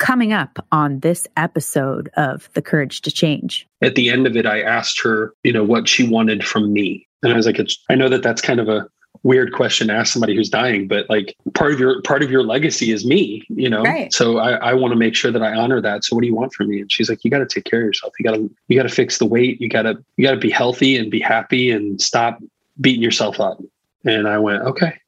coming up on this episode of The Courage to Change. At the end of it, I asked her, you know, what she wanted from me. And I was like, it's, I know that that's kind of a weird question to ask somebody who's dying, but like part of your part of your legacy is me, you know. Right. So I, I want to make sure that I honor that. So what do you want from me? And she's like, you got to take care of yourself. You got to you got to fix the weight. You got to you got to be healthy and be happy and stop beating yourself up. And I went, okay.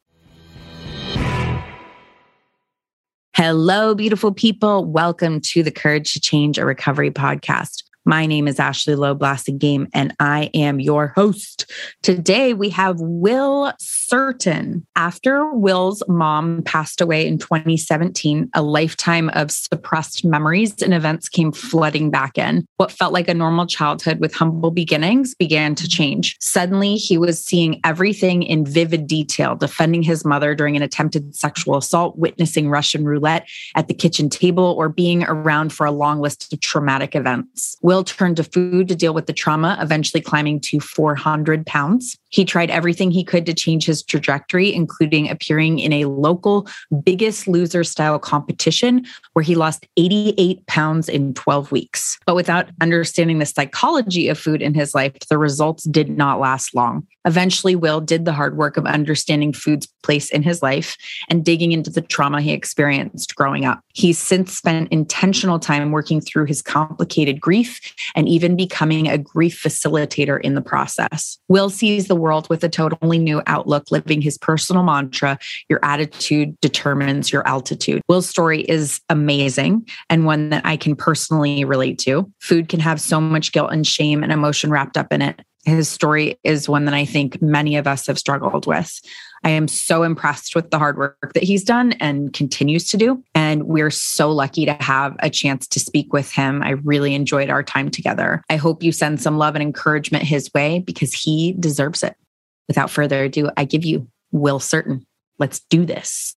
Hello, beautiful people. Welcome to the Courage to Change a Recovery podcast. My name is Ashley Lowe Game, and I am your host. Today we have Will Certain. After Will's mom passed away in 2017, a lifetime of suppressed memories and events came flooding back in. What felt like a normal childhood with humble beginnings began to change. Suddenly, he was seeing everything in vivid detail, defending his mother during an attempted sexual assault, witnessing Russian roulette at the kitchen table, or being around for a long list of traumatic events. Will turned to food to deal with the trauma, eventually climbing to 400 pounds. He tried everything he could to change his trajectory, including appearing in a local biggest loser style competition where he lost 88 pounds in 12 weeks. But without understanding the psychology of food in his life, the results did not last long. Eventually, Will did the hard work of understanding food's place in his life and digging into the trauma he experienced growing up. He's since spent intentional time working through his complicated grief and even becoming a grief facilitator in the process. Will sees the world with a totally new outlook, living his personal mantra your attitude determines your altitude. Will's story is amazing and one that I can personally relate to. Food can have so much guilt and shame and emotion wrapped up in it. His story is one that I think many of us have struggled with. I am so impressed with the hard work that he's done and continues to do. And we're so lucky to have a chance to speak with him. I really enjoyed our time together. I hope you send some love and encouragement his way because he deserves it. Without further ado, I give you Will Certain. Let's do this.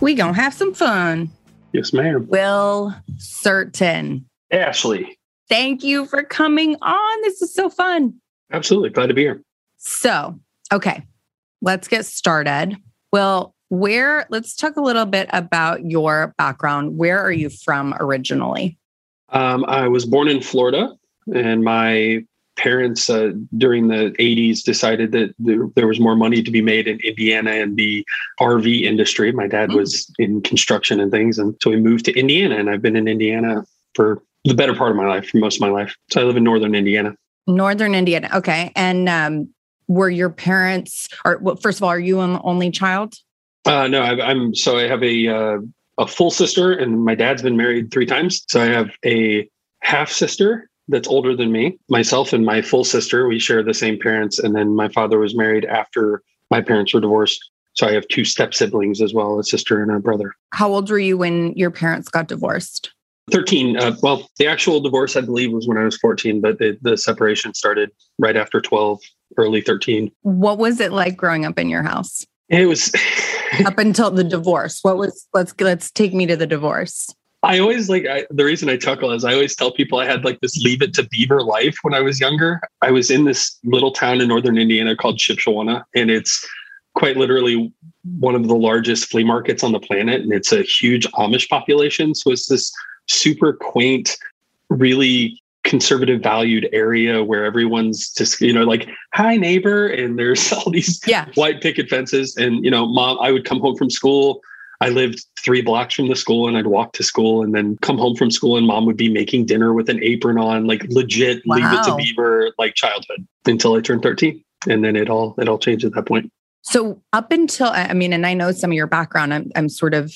we gonna have some fun. Yes, ma'am. Will Certain. Ashley. Thank you for coming on. This is so fun. Absolutely. Glad to be here. So, okay, let's get started. Well, where, let's talk a little bit about your background. Where are you from originally? Um, I was born in Florida, and my parents uh, during the 80s decided that there, there, was more money to be made in Indiana and the RV industry. My dad mm. was in construction and things. And so we moved to Indiana, and I've been in Indiana for the better part of my life, for most of my life. So I live in Northern Indiana. Northern Indiana. Okay. And um, were your parents, or well, first of all, are you an only child? Uh, no, I, am so I have a, uh, a full sister, and my dad's been married three times. So I have a half sister that's older than me. Myself and my full sister, we share the same parents. And then my father was married after my parents were divorced. So I have two step siblings as well, a sister and a brother. How old were you when your parents got divorced? 13. Uh, well, the actual divorce, I believe, was when I was 14, but the, the separation started right after 12, early 13. What was it like growing up in your house? It was up until the divorce. What was, let's, let's take me to the divorce. I always like I, the reason I chuckle is I always tell people I had like this leave it to beaver life when I was younger. I was in this little town in northern Indiana called Shipshewana, and it's quite literally one of the largest flea markets on the planet, and it's a huge Amish population. So it's this super quaint, really conservative valued area where everyone's just you know like hi neighbor and there's all these yeah. white picket fences and you know mom i would come home from school I lived three blocks from the school and I'd walk to school and then come home from school and mom would be making dinner with an apron on, like legit wow. leave it to beaver like childhood until I turned 13. And then it all it all changed at that point. So up until I mean, and I know some of your background, I'm I'm sort of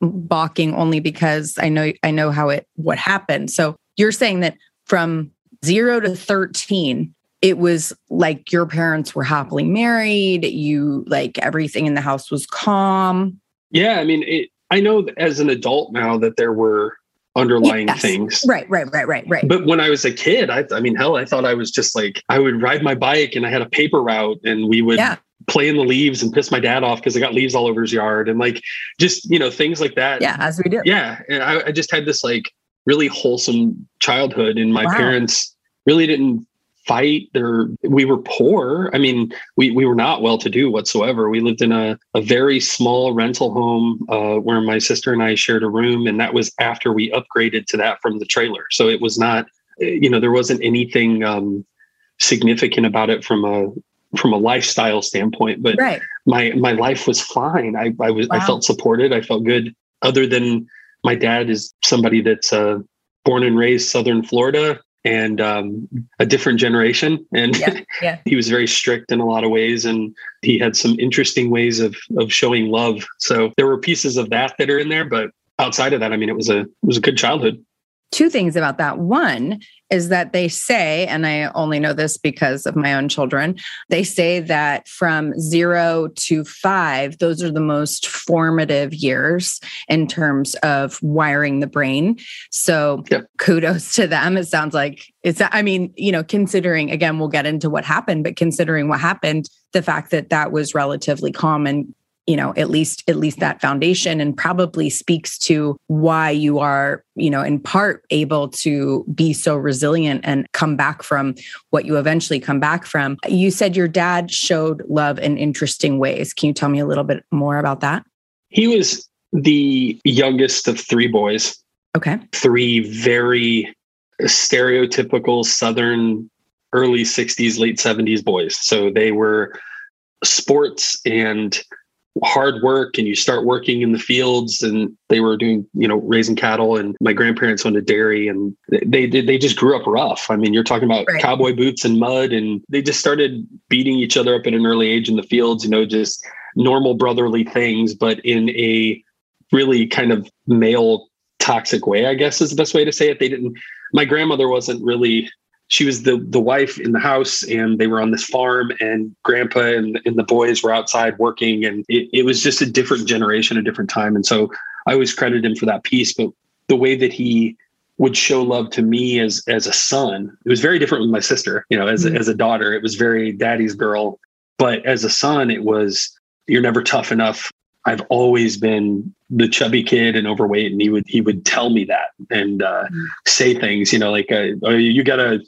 balking only because I know I know how it what happened. So you're saying that from zero to 13, it was like your parents were happily married. You like everything in the house was calm. Yeah. I mean, it, I know as an adult now that there were underlying yes. things. Right, right, right, right, right. But when I was a kid, I, I mean, hell, I thought I was just like, I would ride my bike and I had a paper route and we would yeah. play in the leaves and piss my dad off because I got leaves all over his yard and like just, you know, things like that. Yeah, as we do. Yeah. And I, I just had this like really wholesome childhood and my wow. parents really didn't fight. There we were poor. I mean we, we were not well to do whatsoever. We lived in a, a very small rental home uh, where my sister and i shared a room and that was after we upgraded to that from the trailer. So it was not you know there wasn't anything um, significant about it from a from a lifestyle standpoint but right. my my life was fine. I i was wow. i felt supported. I felt good. Other than my dad is somebody that's uh, born and raised southern florida and um, a different generation. And yeah, yeah. he was very strict in a lot of ways, and he had some interesting ways of of showing love. So there were pieces of that that are in there, but outside of that, I mean, it was a it was a good childhood two things about that. One is that they say, and I only know this because of my own children, they say that from zero to five, those are the most formative years in terms of wiring the brain. So kudos to them. It sounds like it's, I mean, you know, considering, again, we'll get into what happened, but considering what happened, the fact that that was relatively common you know at least at least that foundation and probably speaks to why you are you know in part able to be so resilient and come back from what you eventually come back from. You said your dad showed love in interesting ways. Can you tell me a little bit more about that? He was the youngest of three boys. Okay. Three very stereotypical southern early 60s late 70s boys. So they were sports and hard work and you start working in the fields and they were doing you know raising cattle and my grandparents owned a dairy and they did they just grew up rough i mean you're talking about right. cowboy boots and mud and they just started beating each other up at an early age in the fields you know just normal brotherly things but in a really kind of male toxic way i guess is the best way to say it they didn't my grandmother wasn't really she was the the wife in the house and they were on this farm and grandpa and, and the boys were outside working and it, it was just a different generation a different time and so i always credit him for that piece but the way that he would show love to me as as a son it was very different with my sister you know as, mm-hmm. as a daughter it was very daddy's girl but as a son it was you're never tough enough I've always been the chubby kid and overweight, and he would he would tell me that and uh, mm-hmm. say things, you know, like uh, oh, you gotta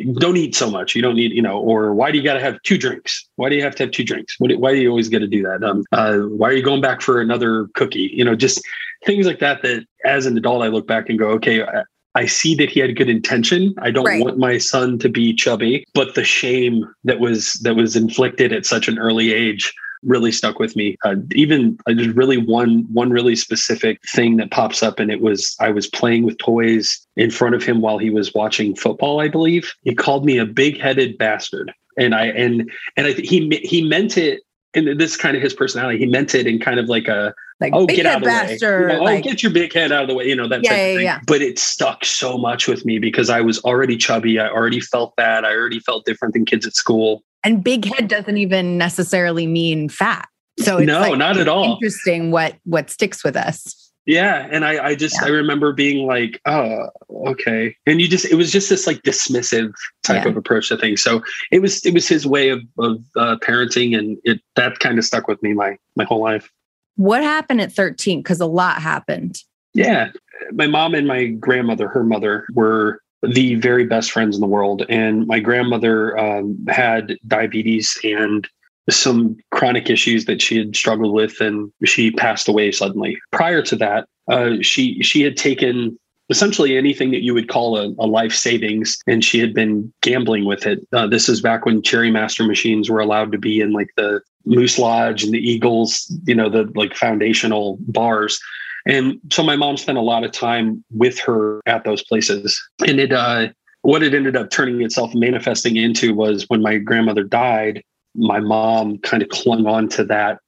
don't eat so much. You don't need, you know, or why do you got to have two drinks? Why do you have to have two drinks? What, why do you always got to do that? Um, uh, why are you going back for another cookie? You know, just things like that. That as an adult, I look back and go, okay, I, I see that he had good intention. I don't right. want my son to be chubby, but the shame that was that was inflicted at such an early age really stuck with me. Uh, even uh, there's really one one really specific thing that pops up, and it was I was playing with toys in front of him while he was watching football. I believe he called me a big headed bastard, and I and and I he he meant it. And this is kind of his personality. He meant it in kind of like a like oh get out of the bastard, way. You know, like, oh get your big head out of the way. You know that. Yeah, yeah, yeah. But it stuck so much with me because I was already chubby. I already felt that. I already felt different than kids at school. And big head doesn't even necessarily mean fat. So no, like, not at all. Interesting what what sticks with us. Yeah, and I I just yeah. I remember being like, oh, okay, and you just it was just this like dismissive type yeah. of approach to things. So it was it was his way of of uh, parenting, and it that kind of stuck with me my my whole life. What happened at thirteen? Because a lot happened. Yeah, my mom and my grandmother, her mother, were the very best friends in the world. And my grandmother um, had diabetes and some chronic issues that she had struggled with, and she passed away suddenly. Prior to that, uh, she she had taken essentially anything that you would call a, a, life savings and she had been gambling with it uh, this is back when cherry master machines were allowed to be in like the moose lodge and the eagles you know the like foundational bars and so my mom spent a lot of time with her at those places. And it, uh, what it ended up turning itself manifesting into was when my grandmother died, my mom kind of clung on to that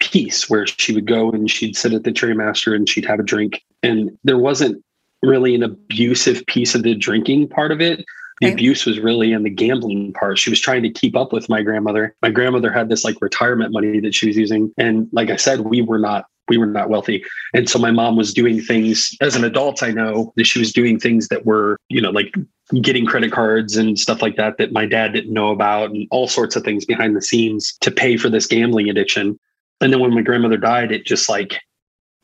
piece where she would go and she'd sit at the cherry master and she'd have a drink. And there wasn't really an abusive piece of the drinking part of it. The Okay. abuse was really in the gambling part. She was trying to keep up with my grandmother. My grandmother had this like retirement money that she was using. And like I said, we were not we were not wealthy. And so my mom was doing things as an adult, I know that she was doing things that were, you know, like getting credit cards and stuff like that that my dad didn't know about and all sorts of things behind the scenes to pay for this gambling addiction. And then when my grandmother died, it just like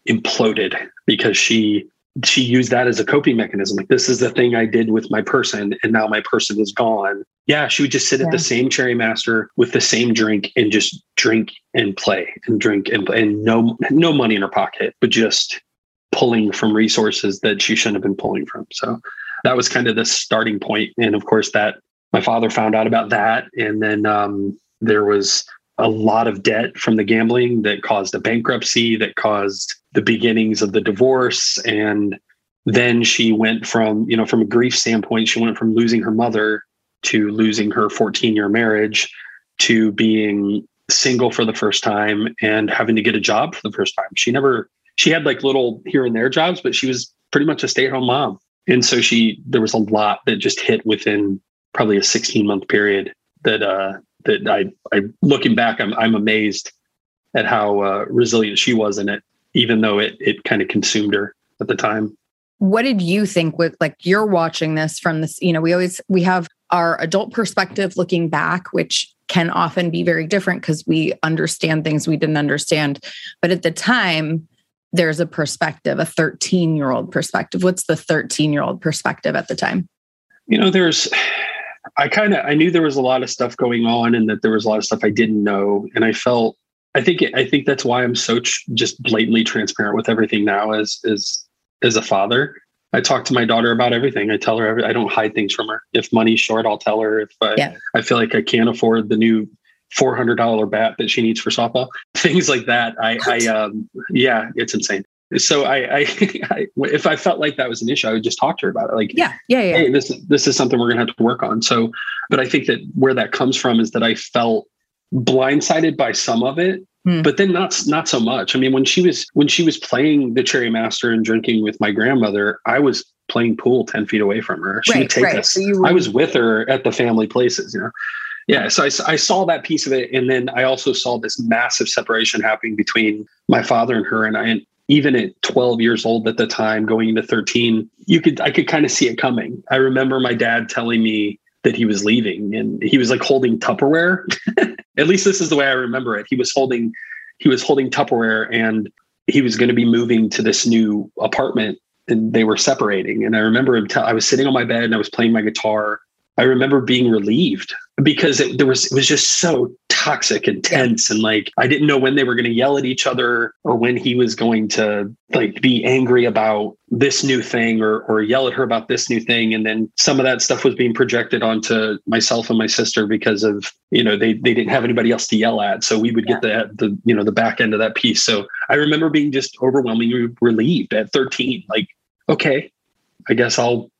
imploded because she she used that as a coping mechanism. Like this is the thing I did with my person, and now my person is gone. Yeah, she would just sit at the same cherry master with the same drink and just drink and play and drink and play, and no no money in her pocket, but just pulling from resources that she shouldn't have been pulling from. So that was kind of the starting point. And of course, that my father found out about that, and then um, there was a lot of debt from the gambling that caused a bankruptcy that caused the beginnings of the divorce. And then she went from you know from a grief standpoint she went from losing her mother to losing her 14 year marriage to being single for the first time and having to get a job for the first time. She never she had like little here and there jobs but she was pretty much a stay at home mom. And so she there was a lot that just hit within probably a 16 month period that uh that I, I looking back, I'm, I'm amazed at how uh, resilient she was in it, even though it, it kind of consumed her at the time. what did you think with like you're watching this from this you know we always we have our adult perspective looking back which can often be very different because we understand things we didn't understand but at the time there's a perspective a 13 year old perspective what's the 13 year old perspective at the time You know, there's, I kind of, I knew there was a lot of stuff going on and that there was a lot of stuff I didn't know. And I felt, I think, I think that's why I'm so tr- just blatantly transparent with everything now as, as, as a father. I talk to my daughter about everything. I tell her, every, I don't hide things from her. If money's short, I'll tell her. If I, Yeah. I feel like I can't afford the new $400 bat that she needs for softball, things like that. I, I, um, yeah, it's insane. So I, I, I, if I felt like that was an issue, I would just talk to her about it. Like, yeah yeah yeah hey, this this is something we're gonna have to work on. So, but I think that where that comes from is that I felt blindsided by some of it, Hmm. but then not not so much. I mean, when she was when she was playing the Cherry Master and drinking with my grandmother, I was playing pool ten feet away from her. She would take right us. so were, I was with her at the family places, you know. Yeah, so I, I saw that piece of it, and then I also saw this massive separation happening between my father and her, and I. And even at 12 years old at the time, going into 13, you could I could kind of see it coming. I remember my dad telling me that he was leaving, and he was like holding Tupperware. at least this is the way I remember it. He was holding he was holding Tupperware, and he was going to be moving to this new apartment and they were separating. And I remember him tell, I was sitting on my bed and I was playing my guitar. I remember being relieved because it, there was it was just so toxic and tense and like I didn't know when they were going to yell at each other or when he was going to like be angry about this new thing or or yell at her about this new thing. And then some of that stuff was being projected onto myself and my sister because of you know they they didn't have anybody else to yell at. So we would get the the you know the back end of that piece. So I remember being just overwhelmingly relieved at 13 like okay I guess I'll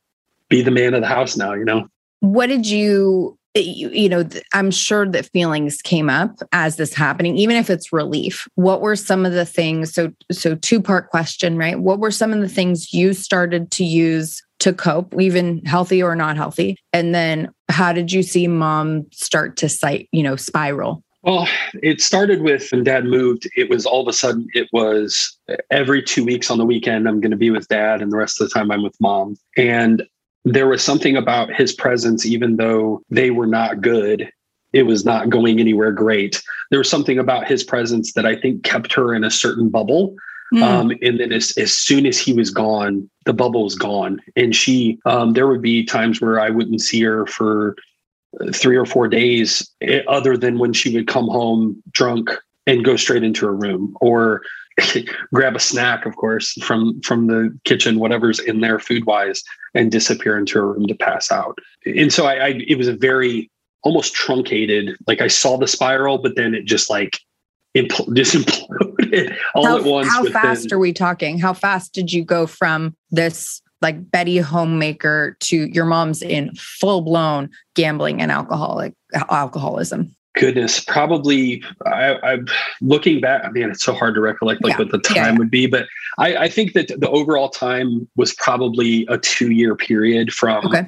be the man of the house now you know? What did you you, you know i'm sure that feelings came up as this happening even if it's relief. What were some of the things so so two part question right? What were some of the things you started to use to cope even healthy or not healthy? And then how did you see mom start to cite you know spiral? Well, it started with when dad moved, it was all of a sudden, it was every two weeks on the weekend, I'm going to be with dad, and the rest of the time I'm with mom. And there was something about his presence, even though they were not good, it was not going anywhere great. There was something about his presence that I think kept her in a certain bubble. Mm. Um, and then as, as soon as he was gone, the bubble was gone. And she, um, there would be times where I wouldn't see her for three or four days, eh, other than when she would come home drunk and go straight into her room or grab a snack, of course, from from the kitchen, whatever's in there food wise, and disappear into a room to pass out. And so I, I it was a very almost truncated. Like I saw the spiral, but then it just like impl- just imploded all how, at once. how fast are we talking how fast did you go from this like betty homemaker to your mom's in full blown gambling and alcoholic alcoholism goodness, probably I, I'm looking back. I mean, it's so hard to recollect like Yeah. what the time Yeah, yeah. would be, but I, I think that the overall time was probably a two year period from Okay.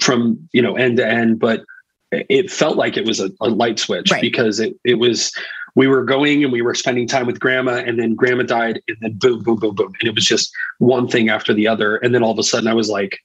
from you know end to end, but it felt like it was a, a light switch Right. because it it was we were going and we were spending time with grandma and then grandma died and then boom boom boom boom and it was just one thing after the other and then all of a sudden I was like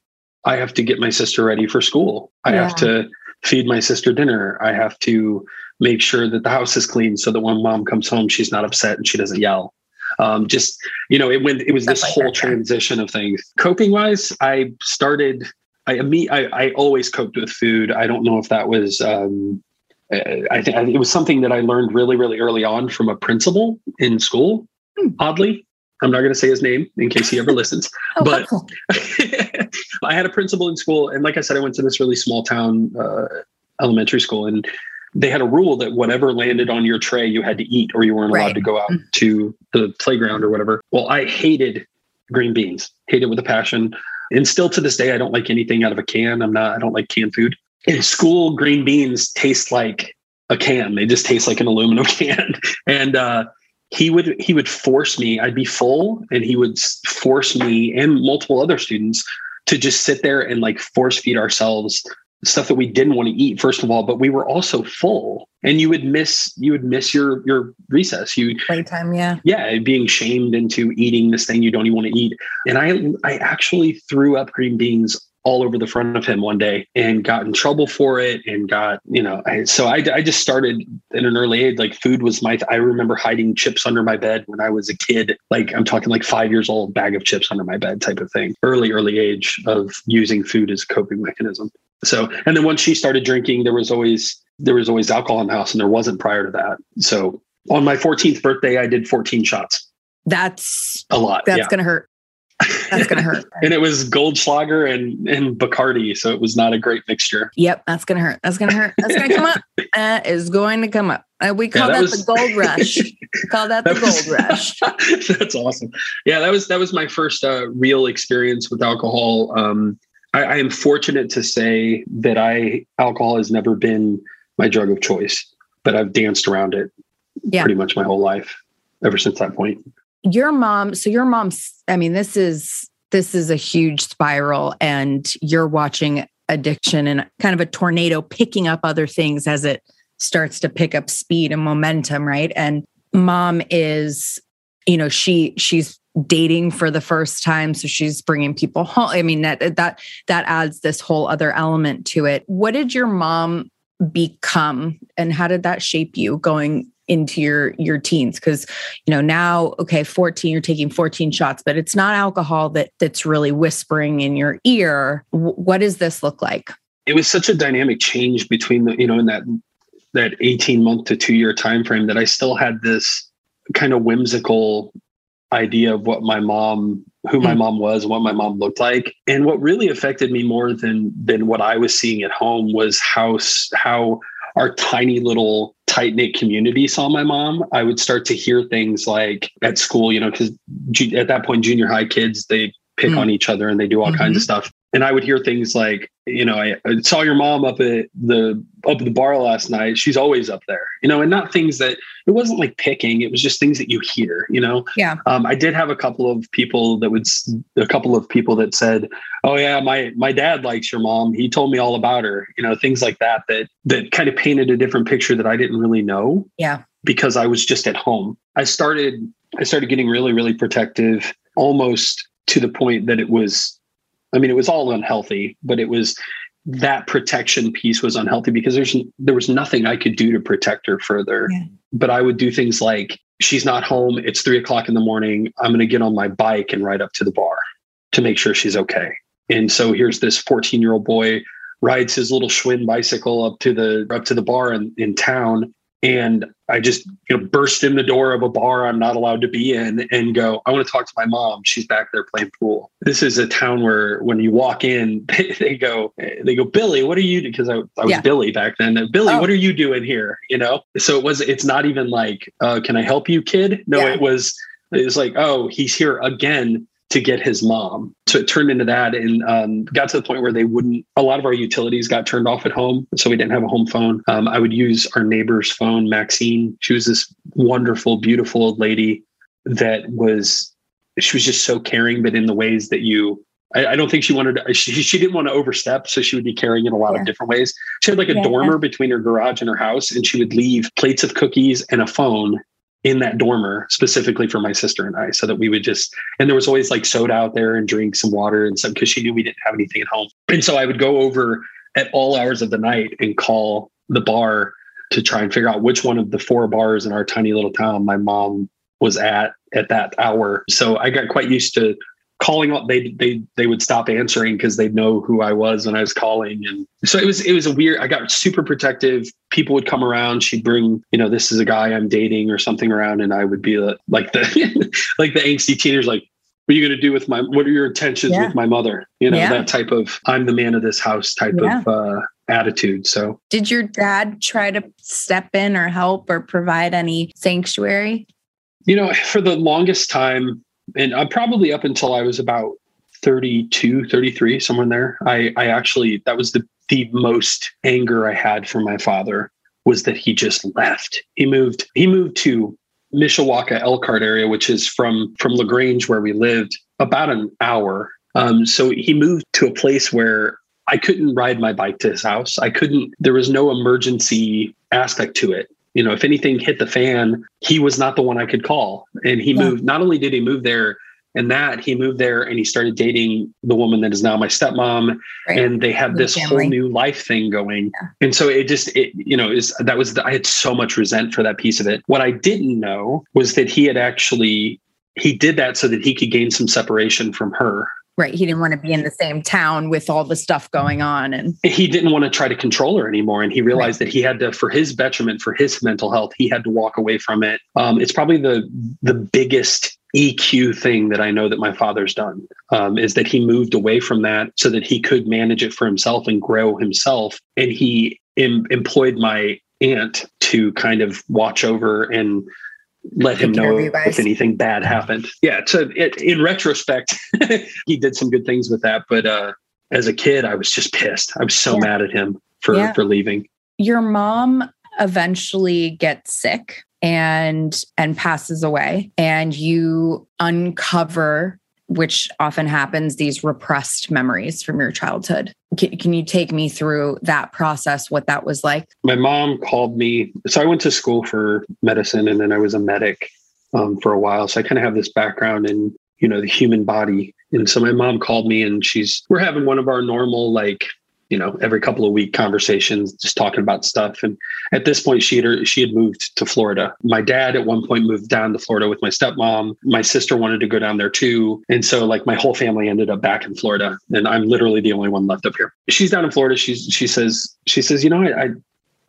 I have to get my sister ready for school. I have to feed my sister dinner. I have to make sure that the house is clean so that when mom comes home, she's not upset and she doesn't yell. Um, just you know, it went. It was Stuff this like whole that, yeah. transition of things. Coping wise, I started. I me. I, I always coped with food. I don't know if that was. Um, I I think it was something that I learned really, really early on from a principal in school. Hmm. Oddly, I'm not going to say his name in case he ever listens. Oh, but-. I had a principal in school, and like I said, I went to this really small town uh, elementary school, and they had a rule that whatever landed on your tray, you had to eat, or you weren't allowed Right. to go out Mm. to the playground or whatever. Well, I hated green beans, hated with a passion, and still to this day, I don't like anything out of a can. I'm not. I don't like canned food. In school, green beans taste like a can. They just taste like an aluminum can, and uh, he would he would force me i'd be full and he would force me and multiple other students to just sit there and like force feed ourselves stuff that we didn't want to eat first of all but we were also full. And you would miss you would miss your your recess. You Playtime, yeah. yeah being shamed into eating this thing you don't even want to eat. And i i actually threw up green beans all over the front of him one day and got in trouble for it and got you know I, so I, I just started at an early age like food was my i remember hiding chips under my bed when i was a kid. Like i'm talking like five years old bag of chips under my bed type of thing. Early early age of using food as a coping mechanism. So and then once she started drinking there was always there was always alcohol in the house and there wasn't prior to that. So on my 14th birthday i did 14 shots. That's a lot that's yeah. gonna hurt. That's gonna hurt. and it was Goldschlager and and Bacardi, so it was not a great mixture. Yep, that's gonna hurt. That's gonna hurt. That's gonna come up. That is going to come up. Uh, we call that that, was- the gold rush. Call that the That was- gold rush. That's awesome. Yeah, that was that was my first uh, real experience with alcohol. Um, I, I am fortunate to say that I alcohol has never been my drug of choice, but I've danced around it Yeah. pretty much my whole life ever since that point. Your mom, so your mom's, I mean, this is this is a huge spiral, and you're watching addiction and kind of a tornado picking up other things as it starts to pick up speed and momentum, right? And mom is, you know, she she's dating for the first time so she's bringing people home i mean that that that adds this whole other element to it what did your mom become and how did that shape you going into your your teens. Because you know now okay 14 you're taking 14 shots but it's not alcohol that that's really whispering in your ear. W- what does this look like? It was such a dynamic change between the you know in that that 18 month to two year time frame that i still had this kind of whimsical idea of what my mom who my Hmm. mom was what my mom looked like. And what really affected me more than than what i was seeing at home was how how our tiny little tight knit community saw my mom i would start to hear things like at school you know because at that point junior high kids they pick Hmm. on each other and they do all kinds of stuff and I would hear things like, you know, I, I saw your mom up at the up at the bar last night. She's always up there, you know, and not things that it wasn't like picking. It was just things that you hear, you know. Yeah. Um, I did have a couple of people that would, a couple of people that said, "Oh yeah, my my dad likes your mom. He told me all about her." You know, things like that that that kind of painted a different picture that I didn't really know yeah because I was just at home. I started I started getting really really protective almost to the point that it was I mean it was all unhealthy, but it was that protection piece was unhealthy because there's there was nothing I could do to protect her further. Yeah. But I would do things like she's not home, it's three o'clock in the morning, I'm gonna get on my bike and ride up to the bar to make sure she's okay. And so here's this 14 year old boy rides his little Schwinn bicycle up to the up to the bar in, in town and I just you know burst in the door of a bar I'm not allowed to be in and go I want to talk to my mom she's back there playing pool this is a town where when you walk in they, they go they go Billy what are you doing? because I, I was Yeah. Billy back then Billy Oh. what are you doing here you know so it was it's not even like uh, can I help you kid no Yeah. it was it was like oh he's here again to get his mom. So it turned into that and um, got to the point where they wouldn't, a lot of our utilities got turned off at home. So we didn't have a home phone. Um, I would use our neighbor's phone, Maxine. She was this wonderful, beautiful old lady that was, she was just so caring, but in the ways that you, I, I don't think she wanted to, she, she didn't want to overstep. So she would be caring in a lot yeah. of different ways. She had like a yeah, dormer yeah. between her garage and her house, and she would leave plates of cookies and a phone in that dormer specifically for my sister and I, so that we would just and there was always like soda out there and drinks and water and stuff because she knew we didn't have anything at home. And so I would go over at all hours of the night and call the bar to try and figure out which one of the four bars in our tiny little town my mom was at at that hour. So I got quite used to calling up they they they would stop answering because they'd know who I was when I was calling. And so it was it was a weird I got super protective. People would come around. She'd bring you know this is a guy I'm dating or something around. And I would be like the like the angsty teenagers like what are you going to do with my what are your intentions yeah. with my mother? You know yeah. that type of I'm the man of this house type yeah. of uh attitude. So did your dad try to step in or help or provide any sanctuary? You know for the longest time and I'm probably up until I was about 32, 33, somewhere in there. I, I actually, that was the, the most anger I had for my father was that he just left. He moved, he moved to Mishawaka Elkhart area, which is from, from LaGrange where we lived about an hour. Um, so he moved to a place where I couldn't ride my bike to his house. I couldn't, there was no emergency aspect to it you know, if anything hit the fan, he was not the one I could call. And he yeah. moved, not only did he move there and that, he moved there and he started dating the woman that is now my stepmom. Right. And they had this whole new life thing going. Yeah. And so it just, it, you know, is that was, the, I had so much resent for that piece of it. What I didn't know was that he had actually, he did that so that he could gain some separation from her Right. He didn't want to be in the same town with all the stuff going on. And he didn't want to try to control her anymore. And he realized right. that he had to, for his betterment, for his mental health, he had to walk away from it. Um, it's probably the the biggest EQ thing that I know that my father's done um, is that he moved away from that so that he could manage it for himself and grow himself. And he em- employed my aunt to kind of watch over and let him know if anything bad happened. Yeah. So it, in retrospect, he did some good things with that. But uh, as a kid, I was just pissed. I was so yeah. mad at him for, yeah. for leaving. Your mom eventually gets sick and and passes away and you uncover which often happens, these repressed memories from your childhood. Can, can, you take me through that process, what that was like? My mom called me. So I went to school for medicine and then I was a medic um, for a while. So I kind of have this background in, you know, the human body. And so my mom called me and she's, we're having one of our normal, like, you know every couple of week conversations just talking about stuff. And at this point she had she had moved to Florida. My dad at one point moved down to Florida with my stepmom. My sister wanted to go down there too. And so like my whole family ended up back in Florida and I'm literally the only one left up here. She's down in Florida. She's she says she says you know I I,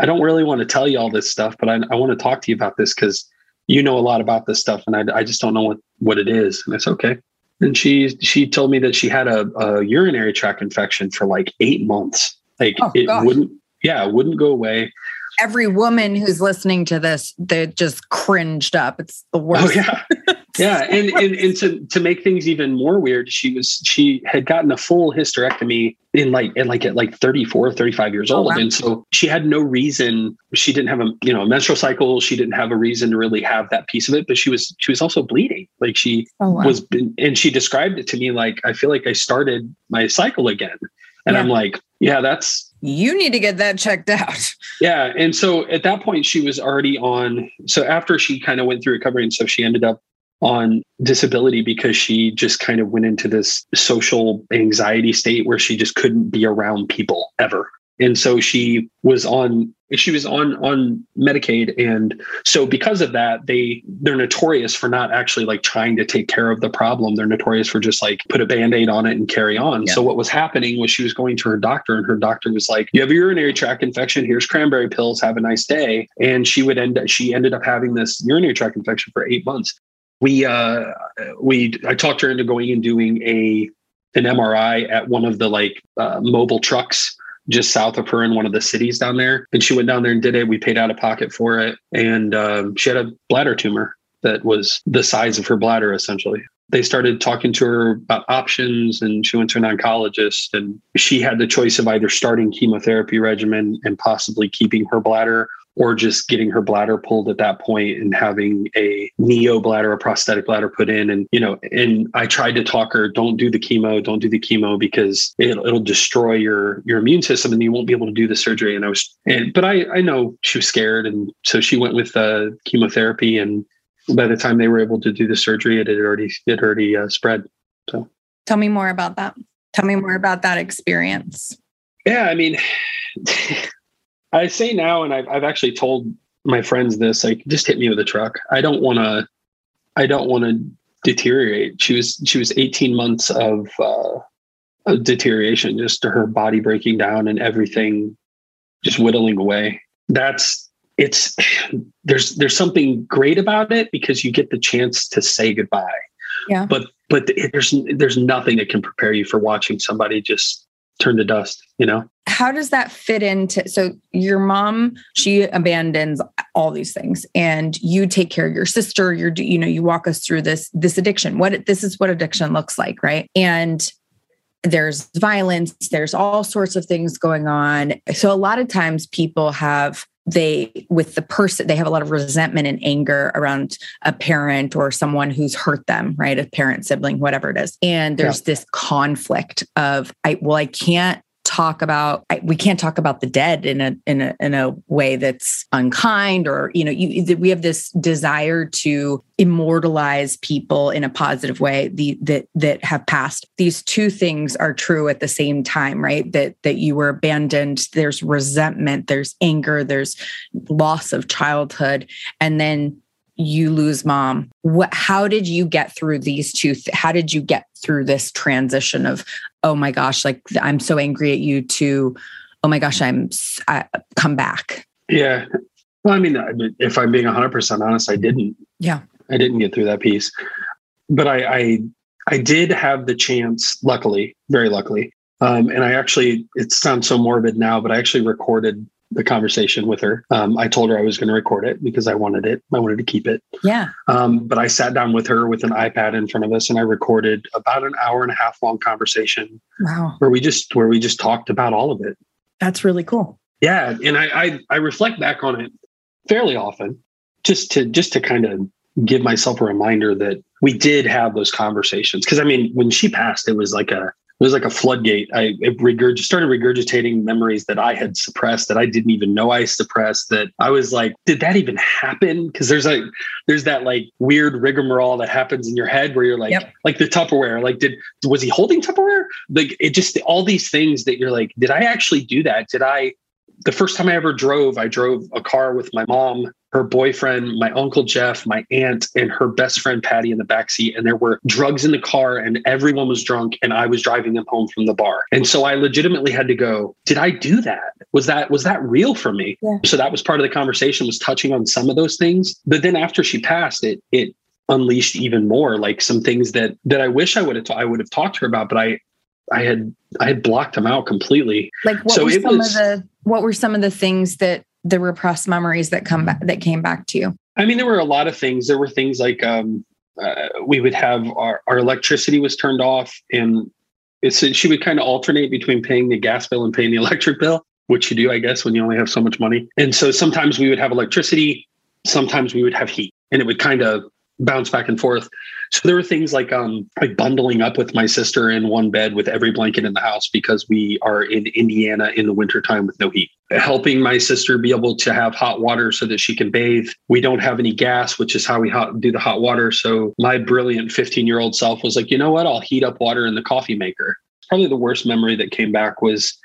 I don't really want to tell you all this stuff but I, I want to talk to you about this because you know a lot about this stuff and I, I just don't know what what it is. And it's okay and she she told me that she had a, a urinary tract infection for like eight months. Like oh, it gosh. wouldn't, yeah, it wouldn't go away. Every woman who's listening to this, they just cringed up. It's the oh, worst. Oh, yeah. yeah. And, and and to to make things even more weird, she was she had gotten a full hysterectomy in like at like at like 34 35 years oh, old oh, wow. and so she had no reason she didn't have a you know a menstrual cycle she didn't have a reason to really have that piece of it but she was she was also bleeding like she oh, wow. was and she described it to me like i feel like i started my cycle again and yeah. i'm like yeah that's you need to get that checked out yeah and so at that point she was already on so after she kind of went through recovery and so she ended up on disability because she just kind of went into this social anxiety state where she just couldn't be around people ever. And so she was on she was on on medicaid. And so because of that they they're notorious for not actually like trying to take care of the problem. They're notorious for just like put a band-aid on it and carry on. Yeah. so what was happening was she was going to her doctor and her doctor was like you have a urinary tract infection. Here's cranberry pills. Have a nice day. And she would end she ended up having this urinary tract infection for eight months we uh we I talked her into going and doing a an MRI at one of the like uh, mobile trucks just south of her in one of the cities down there. And she went down there and did it. We paid out of pocket for it, and um, she had a bladder tumor that was the size of her bladder essentially. They started talking to her about options and she went to an oncologist and she had the choice of either starting chemotherapy regimen and possibly keeping her bladder or just getting her bladder pulled at that point and having a neo bladder, a prosthetic bladder put in. And, you know, and I tried to talk her, don't do the chemo, don't do the chemo because it'll, it'll destroy your, your immune system and you won't be able to do the surgery. And I was, and, but I, I know she was scared. And so she went with uh, chemotherapy. And by the time they were able to do the surgery, it had already, it already uh, spread. So tell me more about that. Tell me more about that experience. Yeah. I mean, I say now, and I've, I've actually told my friends this, like, just hit me with a truck. I don't want to, I don't want to deteriorate. She was, she was 18 months of, uh, of deterioration, just her body breaking down and everything just whittling away. That's, it's, there's, there's something great about it because you get the chance to say goodbye. Yeah. But, but there's, there's nothing that can prepare you for watching somebody just turn to dust, you know? How does that fit into so your mom, she abandons all these things and you take care of your sister, you're you know, you walk us through this this addiction. What this is what addiction looks like, right? And there's violence, there's all sorts of things going on. So a lot of times people have they with the person they have a lot of resentment and anger around a parent or someone who's hurt them right a parent sibling whatever it is and there's yeah. this conflict of i well i can't talk about we can't talk about the dead in a in a in a way that's unkind or you know you, we have this desire to immortalize people in a positive way the that that have passed. These two things are true at the same time right? That that you were abandoned there's resentment there's anger there's loss of childhood and then you lose mom. What how did you get through these two th- how did you get through this transition of oh my gosh like i'm so angry at you to oh my gosh i'm I, come back. Yeah. Well i mean if i'm being 100% honest i didn't. Yeah. I didn't get through that piece. But i i, I did have the chance luckily very luckily. Um, and i actually it sounds so morbid now but i actually recorded the conversation with her. Um, I told her I was going to record it because I wanted it. I wanted to keep it. Yeah. Um, but I sat down with her with an iPad in front of us and I recorded about an hour and a half long conversation. Wow. Where we just where we just talked about all of it. That's really cool. Yeah, and I I, I reflect back on it fairly often, just to just to kind of give myself a reminder that we did have those conversations. Because I mean, when she passed, it was like a it was like a floodgate. I regurg- started regurgitating memories that I had suppressed that I didn't even know I suppressed. That I was like, did that even happen? Because there's like there's that like weird rigmarole that happens in your head where you're like, yep. like the Tupperware. Like, did was he holding Tupperware? Like it just all these things that you're like, did I actually do that? Did I? The first time I ever drove, I drove a car with my mom her boyfriend, my uncle Jeff, my aunt, and her best friend Patty in the back seat. And there were drugs in the car, and everyone was drunk, and I was driving them home from the bar. And so I legitimately had to go, did I do that? Was that was that real for me? Yeah. So that was part of the conversation, was touching on some of those things. But then after she passed, it it unleashed even more, like some things that that I wish I would have ta- I would have talked to her about, but I I had I had blocked them out completely. Like what so were some was, of the what were some of the things that the repressed memories that come back that came back to you? I mean, there were a lot of things. There were things like um, uh, we would have our, our electricity was turned off, and it's she would kind of alternate between paying the gas bill and paying the electric bill, which you do, I guess, when you only have so much money. And so sometimes we would have electricity, sometimes we would have heat, and it would kind of bounce back and forth. So there were things like um like bundling up with my sister in one bed with every blanket in the house because we are in Indiana in the wintertime with no heat. Helping my sister be able to have hot water so that she can bathe. We don't have any gas, which is how we hot, do the hot water. So my brilliant 15 year old self was like, you know what? I'll heat up water in the coffee maker. Probably the worst memory that came back was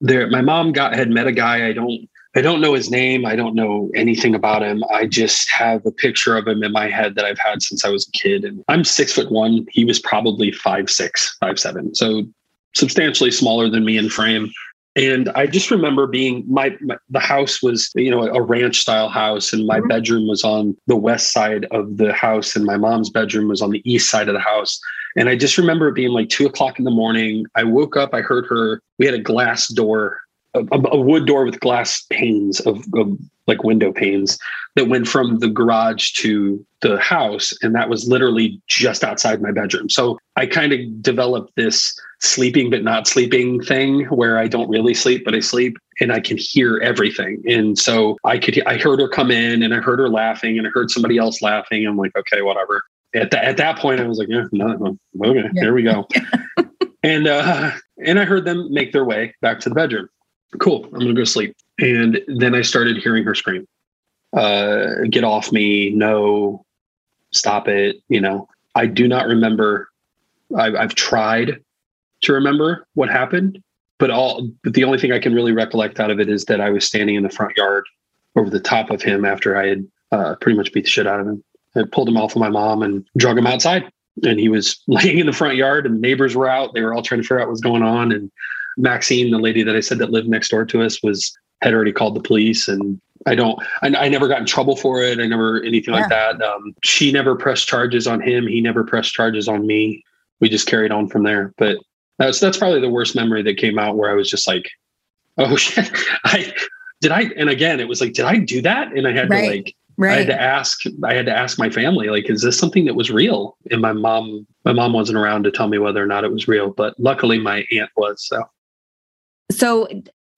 there. My mom got had met a guy I don't I don't know his name. I don't know anything about him. I just have a picture of him in my head that I've had since I was a kid. And I'm six foot one. He was probably five six, five seven. So substantially smaller than me in frame. And I just remember being my, my the house was you know a ranch style house, and my mm-hmm. bedroom was on the west side of the house, and my mom's bedroom was on the east side of the house. And I just remember it being like two o'clock in the morning. I woke up, I heard her. We had a glass door a, a wood door with glass panes of, of like window panes that went from the garage to the house and that was literally just outside my bedroom. So i kind of developed this sleeping but not sleeping thing where i don't really sleep but i sleep and i can hear everything. And so i could i heard her come in and i heard her laughing and i heard somebody else laughing. I'm like okay whatever. At, the, at that point i was like yeah no, okay yeah. here we go. And uh and i heard them make their way back to the bedroom cool i'm gonna go sleep and then i started hearing her scream uh, get off me, no, stop it. You know, I do not remember. I've, I've tried to remember what happened, but all but the only thing I can really recollect out of it is that I was standing in the front yard over the top of him after I had uh, pretty much beat the shit out of him. I pulled him off of my mom and drug him outside. And he was laying in the front yard, and neighbors were out. They were all trying to figure out what was going on. And Maxine, the lady that I said that lived next door to us, was had already called the police and I don't, I, I, never got in trouble for it. I never, anything yeah. like that. Um, she never pressed charges on him. He never pressed charges on me. We just carried on from there. But that's, that's probably the worst memory that came out where I was just like, oh shit, I, did I, and again, it was like, did I do that? And I had right. to like, right. I had to ask, I had to ask my family, like, is this something that was real? And my mom, my mom wasn't around to tell me whether or not it was real, but luckily my aunt was. So. So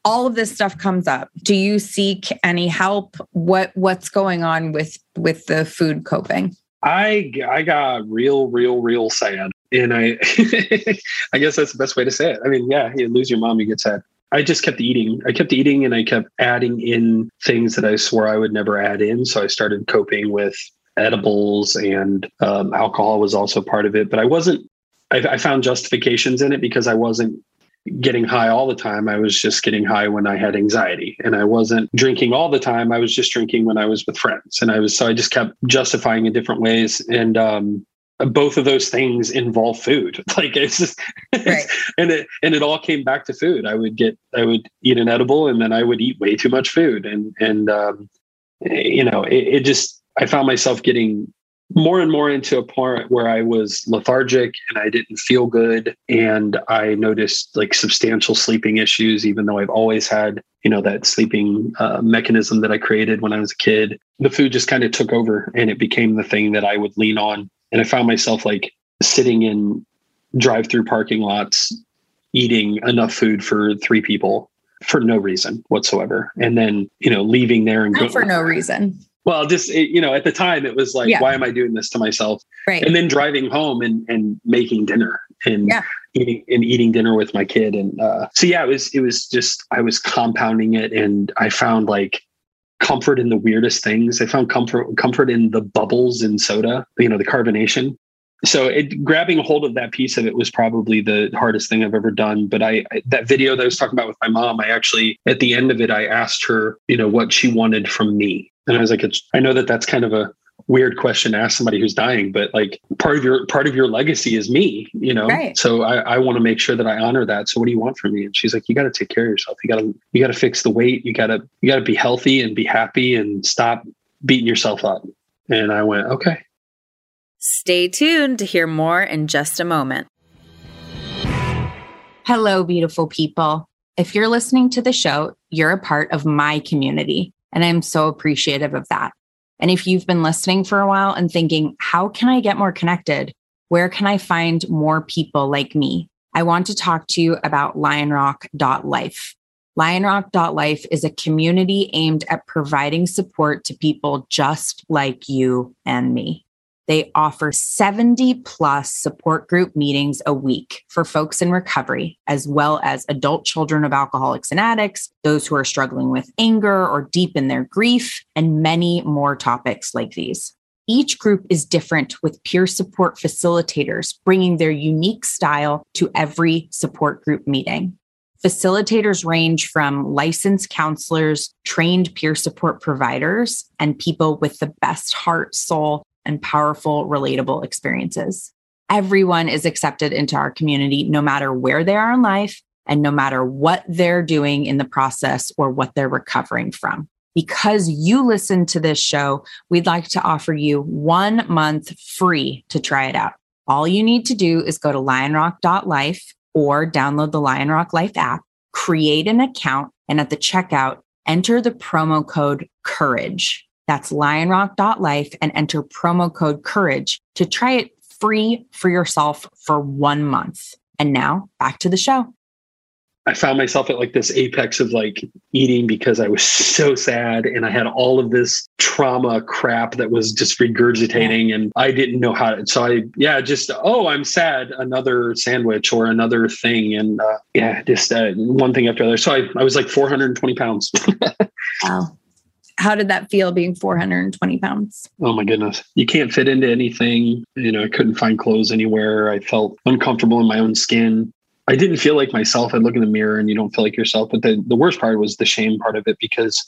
all of this stuff comes up. Do you seek any help? What what's going on with with the food coping? I i got real real real sad. And i i guess that's the best way to say it. I mean yeah you lose your mom you get sad. I just kept eating. I kept eating and i kept adding in things that i swore i would never add in. So i started coping with edibles and um, alcohol was also part of it. But i wasn't I, I found justifications in it because i wasn't getting high all the time. I was just getting high when I had anxiety. And I wasn't drinking all the time. I was just drinking when I was with friends. And I was, so I just kept justifying in different ways. And, um, both of those things involve food. Like it's just, right. and it, and it all came back to food. I would get, I would eat an edible and then I would eat way too much food. And, and, um, you know, it, it just, I found myself getting more and more into a point where I was lethargic and I didn't feel good. And I noticed like substantial sleeping issues, even though I've always had, you know, that sleeping uh, mechanism that I created when I was a kid. The food just kind of took over and it became the thing that I would lean on. And I found myself like sitting in drive through parking lots, eating enough food for three people for no reason whatsoever. And then, you know, leaving there and go- for no reason well just you know at the time it was like yeah. why am i doing this to myself? Right. And then driving home and and making dinner and yeah. eating and eating dinner with my kid. And uh, so yeah it was it was just i was compounding it and i found like comfort in the weirdest things. I found comfort comfort in the bubbles in soda you know the carbonation so it, grabbing hold of that piece of it was probably the hardest thing I've ever done. But I, I, that video that I was talking about with my mom, I actually at the end of it, I asked her, you know, what she wanted from me, and I was like, it's, I know that that's kind of a weird question to ask somebody who's dying, but like part of your part of your legacy is me, you know. Right. So I, I want to make sure that I honor that. So what do you want from me? And she's like, you got to take care of yourself. You got to you got to fix the weight. You got to you got to be healthy and be happy and stop beating yourself up. And I went, okay. Stay tuned to hear more in just a moment. Hello, beautiful people. If you're listening to the show, you're a part of my community. And I'm so appreciative of that. And if you've been listening for a while and thinking, how can I get more connected? Where can I find more people like me? I want to talk to you about lionrock.life. Lionrock.life is a community aimed at providing support to people just like you and me. They offer 70 plus support group meetings a week for folks in recovery, as well as adult children of alcoholics and addicts, those who are struggling with anger or deep in their grief, and many more topics like these. Each group is different with peer support facilitators bringing their unique style to every support group meeting. Facilitators range from licensed counselors, trained peer support providers, and people with the best heart, soul, and powerful, relatable experiences. Everyone is accepted into our community, no matter where they are in life and no matter what they're doing in the process or what they're recovering from. Because you listen to this show, we'd like to offer you one month free to try it out. All you need to do is go to lionrock.life or download the Lionrock Life app, create an account, And at the checkout, enter the promo code COURAGE. That's lionrock.life and enter promo code COURAGE to try it free for yourself for one month. And now back to the show. I found myself at like this apex of like eating because I was so sad and I had all of this trauma crap that was just regurgitating and I didn't know how to. So I, yeah, just, oh, I'm sad, another sandwich or another thing. And uh, yeah, just uh, one thing after another. So I, I was like 420 pounds. wow. How did that feel being 420 pounds? Oh my goodness. You can't fit into anything. You know, I couldn't find clothes anywhere. I felt uncomfortable in my own skin. I didn't feel like myself. I'd look in the mirror and you don't feel like yourself. But the, the worst part was the shame part of it because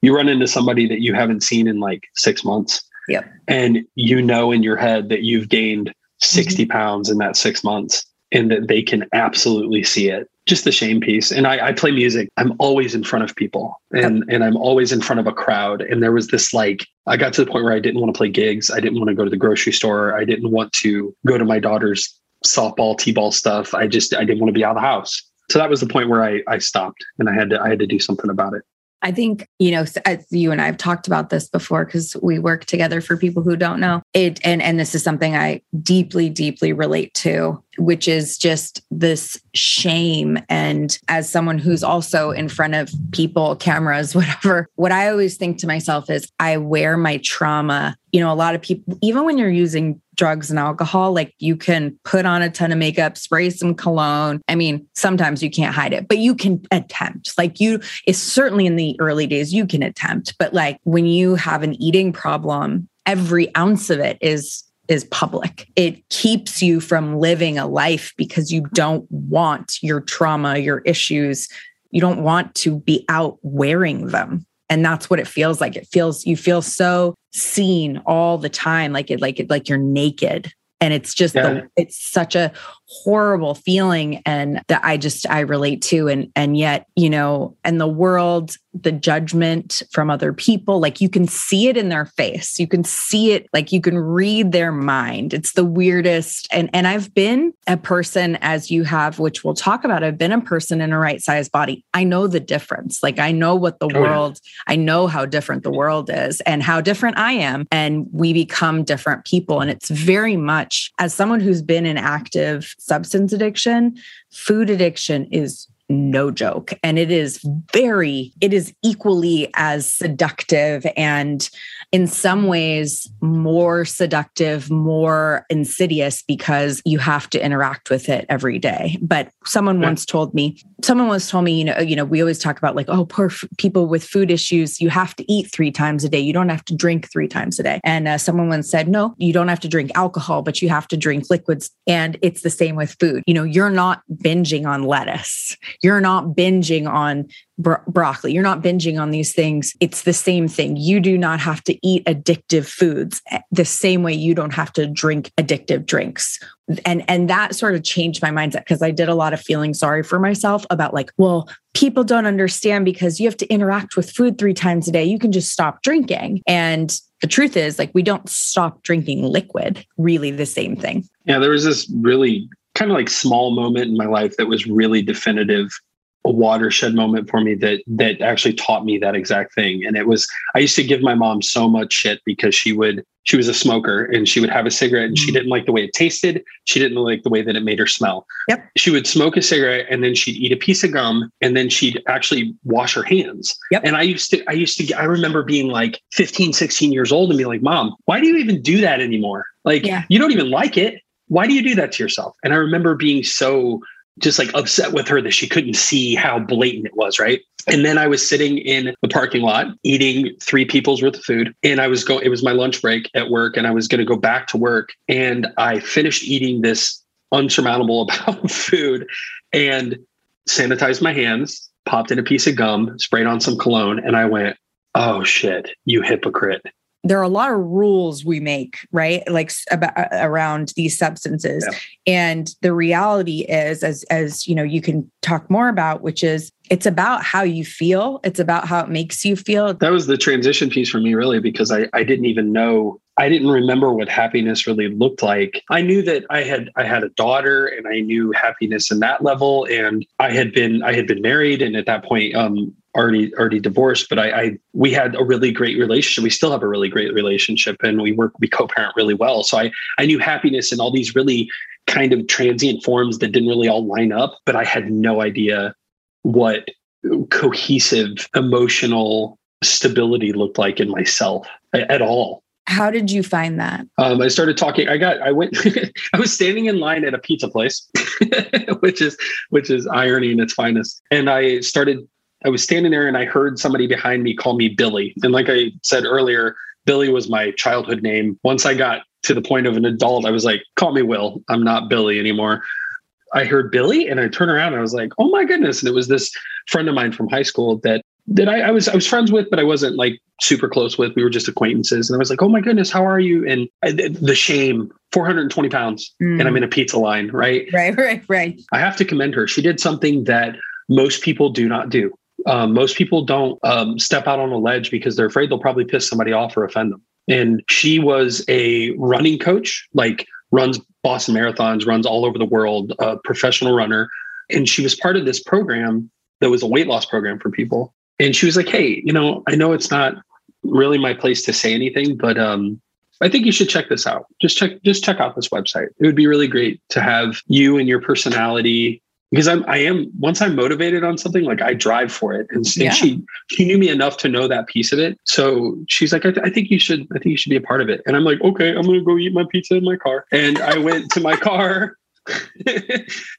you run into somebody that you haven't seen in like six months. Yep. And you know in your head that you've gained 60 mm-hmm. pounds in that six months and that they can absolutely see it. Just the shame piece. And I, I play music. I'm always in front of people and, and I'm always in front of a crowd. And there was this like, I got to the point where I didn't want to play gigs. I didn't want to go to the grocery store. I didn't want to go to my daughter's softball, t-ball stuff. I just I didn't want to be out of the house. So that was the point where I I stopped and I had to I had to do something about it. I think, you know, as you and I have talked about this before because we work together for people who don't know it. And, and this is something I deeply, deeply relate to, which is just this shame. And as someone who's also in front of people, cameras, whatever, what I always think to myself is I wear my trauma. You know, a lot of people, even when you're using drugs and alcohol, like you can put on a ton of makeup, spray some cologne. I mean, sometimes you can't hide it, but you can attempt. Like you, it's certainly in the early days, you can attempt. But like when you have an eating problem, every ounce of it is is public. It keeps you from living a life because you don't want your trauma, your issues, you don't want to be out wearing them. And that's what it feels like. It feels you feel so seen all the time like it like it like you're naked. And it's just yeah. the, it's such a horrible feeling. And that I just I relate to. And and yet you know and the world the judgment from other people. Like you can see it in their face. You can see it like you can read their mind. It's the weirdest. And and I've been a person as you have which we'll talk about I've been a person in a right size body. I know the difference. Like I know what the oh, world yeah. I know how different the world is and how different I am. And we become different people. And it's very much as someone who's been in active substance addiction, food addiction is no joke. And it is very, it is equally as seductive and in some ways more seductive, more insidious because you have to interact with it every day. But someone yeah. once told me, someone once told me, you know, you know, we always talk about like, oh, poor f- people with food issues, you have to eat three times a day. You don't have to drink three times a day. And uh, someone once said, no, you don't have to drink alcohol, but you have to drink liquids. And it's the same with food. You know, you're not binging on lettuce. You're not binging on bro- broccoli. You're not binging on these things. It's the same thing. You do not have to eat addictive foods eh, the same way you don't have to drink addictive drinks. And and that sort of changed my mindset because I did a lot of feeling sorry for myself about like, well, people don't understand because you have to interact with food 3 times a day. You can just stop drinking. And the truth is like we don't stop drinking liquid, really the same thing. Yeah, there was this really kind of like small moment in my life that was really definitive a watershed moment for me that that actually taught me that exact thing. And it was i used to give my mom so much shit because she would she was a smoker and she would have a cigarette and she mm. didn't like the way it tasted. She didn't like the way that it made her smell. Yep. She would smoke a cigarette and then she'd eat a piece of gum and then she'd actually wash her hands. Yep. and i used to i used to i remember being like 15 16 years old and be like mom why do you even do that anymore? Like yeah. you don't even like it. Why do you do that to yourself? And i remember being so just like upset with her that she couldn't see how blatant it was, right? And then I was sitting in the parking lot eating three people's worth of food. And I was going, it was my lunch break at work, and I was going to go back to work. And I finished eating this unsurmountable amount of food and sanitized my hands, popped in a piece of gum, sprayed on some cologne, and I went, oh shit, you hypocrite there are a lot of rules we make right? Like about around these substances. Yeah. and the reality is as as you know you can talk more about which is it's about how you feel. It's about how it makes you feel. That was the transition piece for me really because i i didn't even know I didn't remember what happiness really looked like. I knew that I had I had a daughter and I knew happiness in that level. And I had been I had been married. And at that point um already already divorced but I, I we had a really great relationship we still have a really great relationship and we work we co-parent really well so I I knew happiness in all these really kind of transient forms that didn't really all line up but I had no idea what cohesive emotional stability looked like in myself at all. How did you find that? Um, I started talking. I got. I went. I was standing in line at a pizza place, which is which is irony in its finest. And I started. I was standing there, and I heard somebody behind me call me Billy. And like I said earlier, Billy was my childhood name. Once I got to the point of an adult, I was like, "Call me Will. I'm not Billy anymore." I heard Billy and I turned around and I was like, oh my goodness. And it was this friend of mine from high school that that I, I, was I was friends with, but I wasn't like super close with. We were just acquaintances. And I was like, oh my goodness, how are you? And I, the shame, 420 pounds, mm. and I'm in a pizza line, right? Right, right, right. I have to commend her. She did something that most people do not do. Um, most people don't um, step out on a ledge because they're afraid they'll probably piss somebody off or offend them. And she was a running coach, like runs Boston marathons, runs all over the world, a professional runner. And she was part of this program that was a weight loss program for people. And she was like, Hey, you know, I know it's not really my place to say anything, but um, I think you should check this out. Just check, just check out this website. It would be really great to have you and your personality because I'm I am once I'm motivated on something like I drive for it. And, yeah. and she she knew me enough to know that piece of it. So she's like I, th- I, think you should I think you should be a part of it. And I'm like okay I'm gonna go eat my pizza in my car. And I went to my car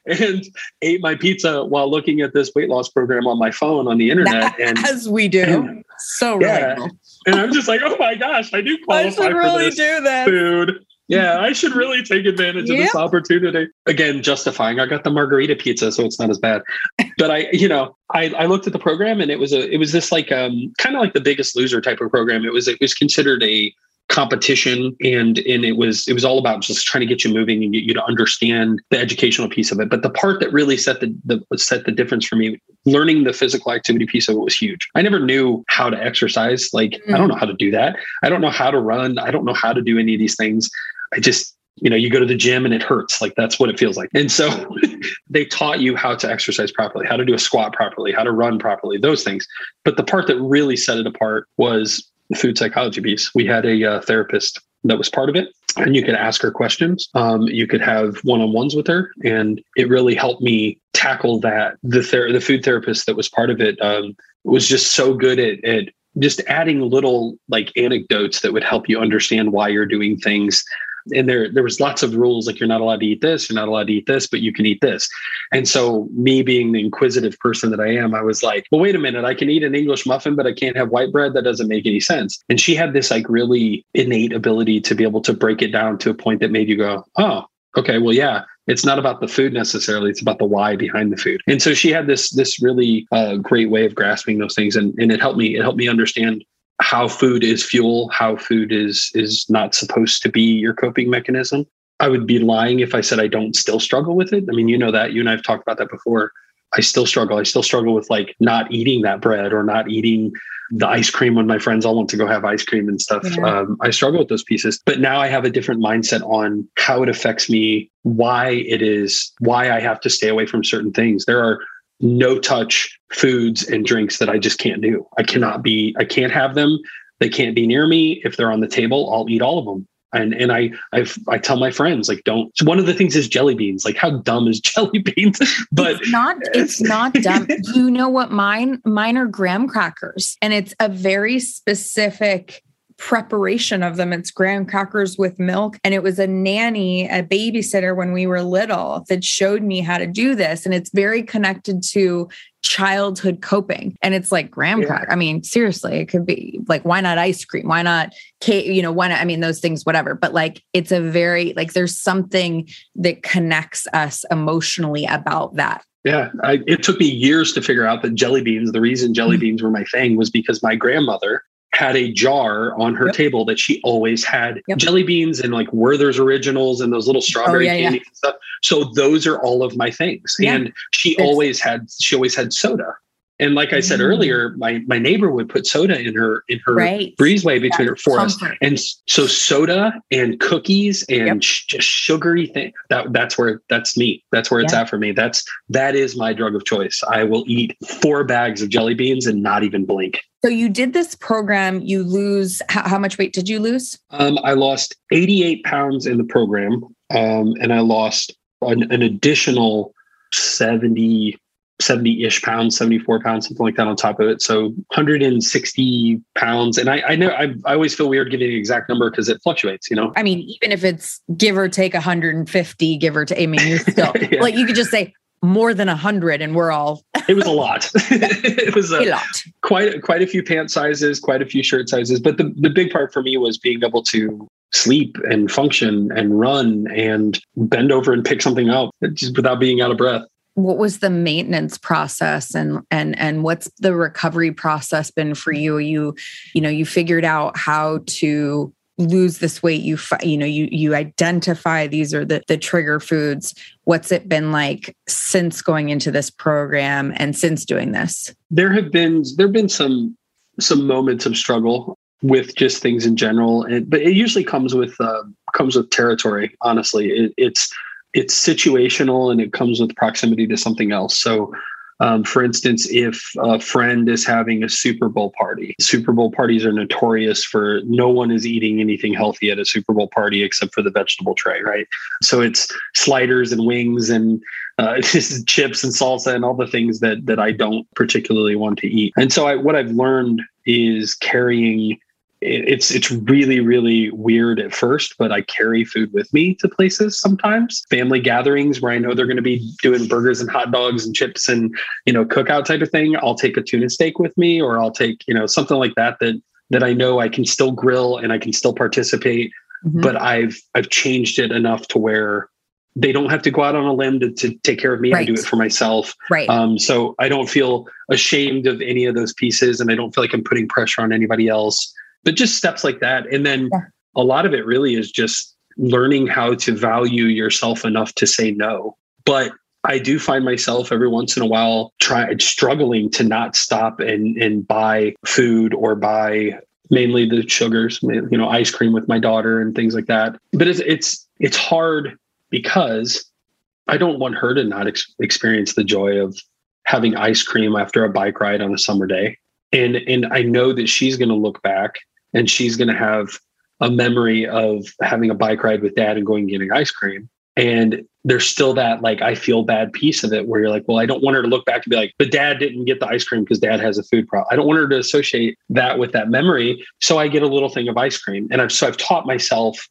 and ate my pizza while looking at this weight loss program on my phone on the internet. And as we do. and, so yeah, and I'm just like oh my gosh I do qualify I should really do that food yeah, I should really take advantage of this opportunity. Again, justifying. I got the margarita pizza, so it's not as bad. But I, you know, I, I looked at the program and it was a it was this like um kind of like the biggest loser type of program. It was it was considered a competition and and it was it was all about just trying to get you moving and get you to understand the educational piece of it but the part that really set the, the set the difference for me learning the physical activity piece of it was huge i never knew how to exercise like mm. i don't know how to do that i don't know how to run i don't know how to do any of these things I just, you know, you go to the gym and it hurts. Like that's what it feels like. And so they taught you how to exercise properly, how to do a squat properly, how to run properly, those things. But the part that really set it apart was the food psychology piece. We had a uh, therapist that was part of it and you could ask her questions um, you could have one-on-ones with her and it really helped me tackle that the ther- the food therapist that was part of it um, was just so good at, at just adding little like anecdotes that would help you understand why you're doing things and there there was lots of rules like you're not allowed to eat this you're not allowed to eat this but you can eat this. And so me being the inquisitive person that i am i was like well wait a minute i can eat an english muffin but i can't have white bread? That doesn't make any sense. And she had this like really innate ability to be able to break it down to a point that made you go oh okay well yeah it's not about the food necessarily it's about the why behind the food. And so she had this this really uh, great way of grasping those things and, and it helped me it helped me understand how food is fuel, how food is is not supposed to be your coping mechanism. I would be lying if I said I don't still struggle with it. I mean, you know that. You and I have talked about that before. I still struggle. I still struggle with like not eating that bread or not eating the ice cream when my friends all want to go have ice cream and stuff. Yeah. Um, I struggle with those pieces, but now I have a different mindset on how it affects me, why it is, why I have to stay away from certain things. There are no touch foods and drinks that I just can't do. I cannot be, I can't have them. They can't be near me. If they're on the table, I'll eat all of them. And and I I've I tell my friends like don't. One of the things is jelly beans. Like how dumb is jelly beans? but it's not it's not dumb. you know what mine mine are graham crackers, and it's a very specific preparation of them. It's graham crackers with milk. And it was a nanny, a babysitter when we were little that showed me how to do this. And it's very connected to childhood coping. And it's like graham yeah. cracker. I mean, seriously, it could be like, why not ice cream? Why not cake? You know, why not? I mean, those things, whatever. But like, it's a very, like, there's something that connects us emotionally about that. Yeah, I, it took me years to figure out that jelly beans, the reason jelly mm-hmm. beans were my thing was because my grandmother had a jar on her yep. table that she always had yep. jelly beans and like Werther's originals and those little oh, strawberry oh, yeah, candies yeah. and stuff. So those are all of my things. Yeah. And she always had she always had soda. And like I said mm. earlier, my my neighbor would put soda in her in her right. breezeway between her for us. And so soda and cookies and yep. sh- just sugary thing that that's where that's me. That's where it's at for me. That's that is my drug of choice. I will eat four bags of jelly beans and not even blink. So you did this program. You lose how, how much weight did you lose? Um, I lost 88 pounds in the program, um, and I lost an, an additional 70 70 ish pounds, 74 pounds, something like that on top of it. So 160 pounds. And I, I know I, I always feel weird giving the exact number because it fluctuates, you know? I mean, even if it's give or take 150, give or take, I mean, you're still yeah. like, you could just say more than 100 and we're all. it was a lot. it was a, a, lot. Quite, quite a few pant sizes, quite a few shirt sizes. But the, the big part for me was being able to sleep and function and run and bend over and pick something up just without being out of breath what was the maintenance process and and and what's the recovery process been for you? You you know you figured out how to lose this weight. You you know you you identify these are the the trigger foods. What's it been like since going into this program and since doing this? There have been there have been some some moments of struggle with just things in general and, but it usually comes with uh, comes with territory honestly. It, it's it's situational and it comes with proximity to something else. So, um, for instance, if a friend is having a Super Bowl party, Super Bowl parties are notorious for no one is eating anything healthy at a Super Bowl party except for the vegetable tray, right? So it's sliders and wings and uh, chips and salsa and all the things that that I don't particularly want to eat. And so, I, what I've learned is carrying it's it's really really weird at first but i carry food with me to places sometimes family gatherings where i know they're going to be doing burgers and hot dogs and chips and you know cookout type of thing i'll take a tuna steak with me or i'll take you know something like that that that i know i can still grill and i can still participate mm-hmm. but i've i've changed it enough to where they don't have to go out on a limb to, to take care of me. Right. I do it for myself. Right. Um, so I don't feel ashamed of any of those pieces and I don't feel like I'm putting pressure on anybody else but just steps like that and then yeah. a lot of it really is just learning how to value yourself enough to say no but I do find myself every once in a while try struggling to not stop and and buy food or buy mainly the sugars, you know, ice cream with my daughter and things like that. But it's it's it's hard because I don't want her to not ex- experience the joy of having ice cream after a bike ride on a summer day. And and I know that she's going to look back and she's going to have a memory of having a bike ride with dad and going and getting ice cream. And there's still that like I feel bad piece of it where you're like, well, I don't want her to look back and be like, but dad didn't get the ice cream because dad has a food problem. I don't want her to associate that with that memory. So I get a little thing of ice cream. And I've so I've taught myself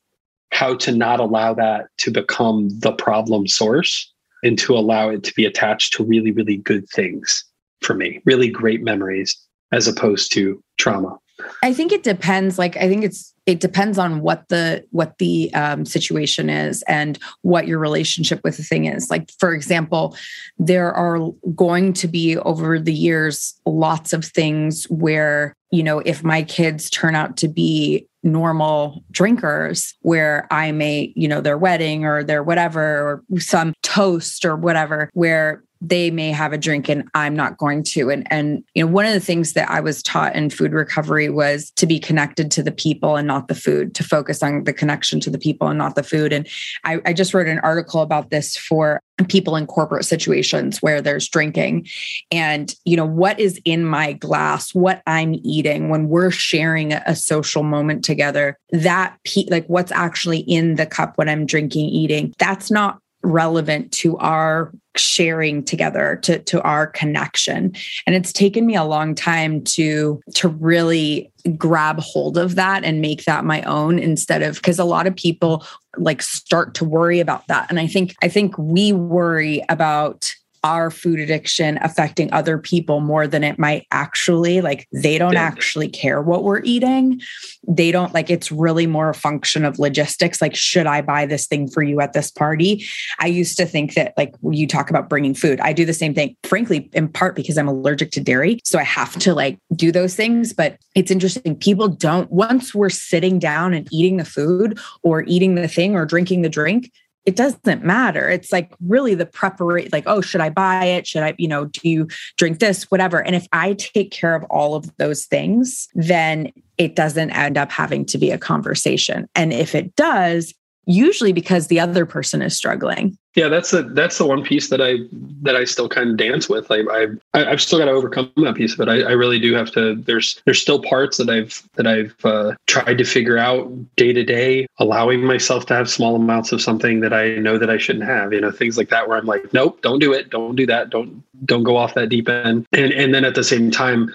how to not allow that to become the problem source and to allow it to be attached to really, really good things for me, really great memories as opposed to trauma. I think it depends. Like, I think it's it depends on what the what the um, situation is and what your relationship with the thing is. Like, for example, there are going to be over the years lots of things where you know if my kids turn out to be normal drinkers where I may, you know, their wedding or their whatever, or some toast or whatever, where they may have a drink and I'm not going to. And and you know, one of the things that I was taught in food recovery was to be connected to the people and not the food, to focus on the connection to the people and not the food. And I, I just wrote an article about this for people in corporate situations where there's drinking and you know what is in my glass what i'm eating when we're sharing a social moment together that pe- like what's actually in the cup when i'm drinking eating that's not relevant to our sharing together to to our connection. And it's taken me a long time to to really grab hold of that and make that my own instead of because a lot of people like start to worry about that. And i think i think we worry about our food addiction affecting other people more than it might actually like they don't yeah. actually care what we're eating. They don't like it's really more a function of logistics like should i buy this thing for you at this party? I used to think that like you talk about bringing food. I do the same thing frankly in part because i'm allergic to dairy so i have to like do those things but it's interesting people don't once we're sitting down and eating the food or eating the thing or drinking the drink it doesn't matter. It's like really the preparation, like, oh, should I buy it? Should I, you know, do you drink this, whatever? And if I take care of all of those things, then it doesn't end up having to be a conversation. And if it does, usually because the other person is struggling. Yeah that's the that's the one piece that i that i still kind of dance with. Like i i've still got to overcome that piece but I, I really do have to there's there's still parts that i've that i've uh, tried to figure out day to day allowing myself to have small amounts of something that i know that i shouldn't have you know things like that where i'm like nope don't do it. Don't do that. Don't don't go off that deep end. And and then at the same time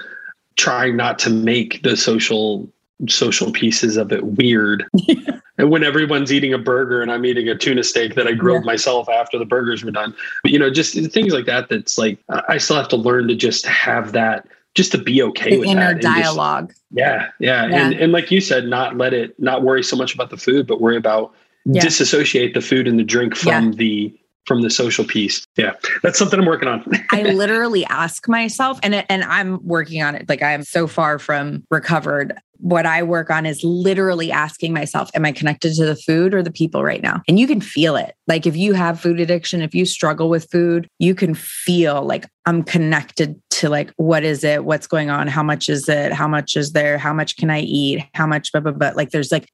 trying not to make the social social pieces of it weird and when everyone's eating a burger and I'm eating a tuna steak that I grilled yeah. myself after the burgers were done. But, you know, just things like that. That's like I still have to learn to just have that, just to be okay the with inner that dialogue. Just, yeah, yeah, yeah, and and like you said, not let it, not worry so much about the food, but worry about yeah. disassociate the food and the drink from yeah. the from the social piece. Yeah, that's something I'm working on. I literally ask myself, and and I'm working on it. Like I am so far from recovered. What I work on is literally asking myself, am I connected to the food or the people right now? And you can feel it. Like if you have food addiction, if you struggle with food, you can feel like I'm connected to like what is it? What's going on? How much is it? How much is there? How much can I eat? How much blah. Like there's like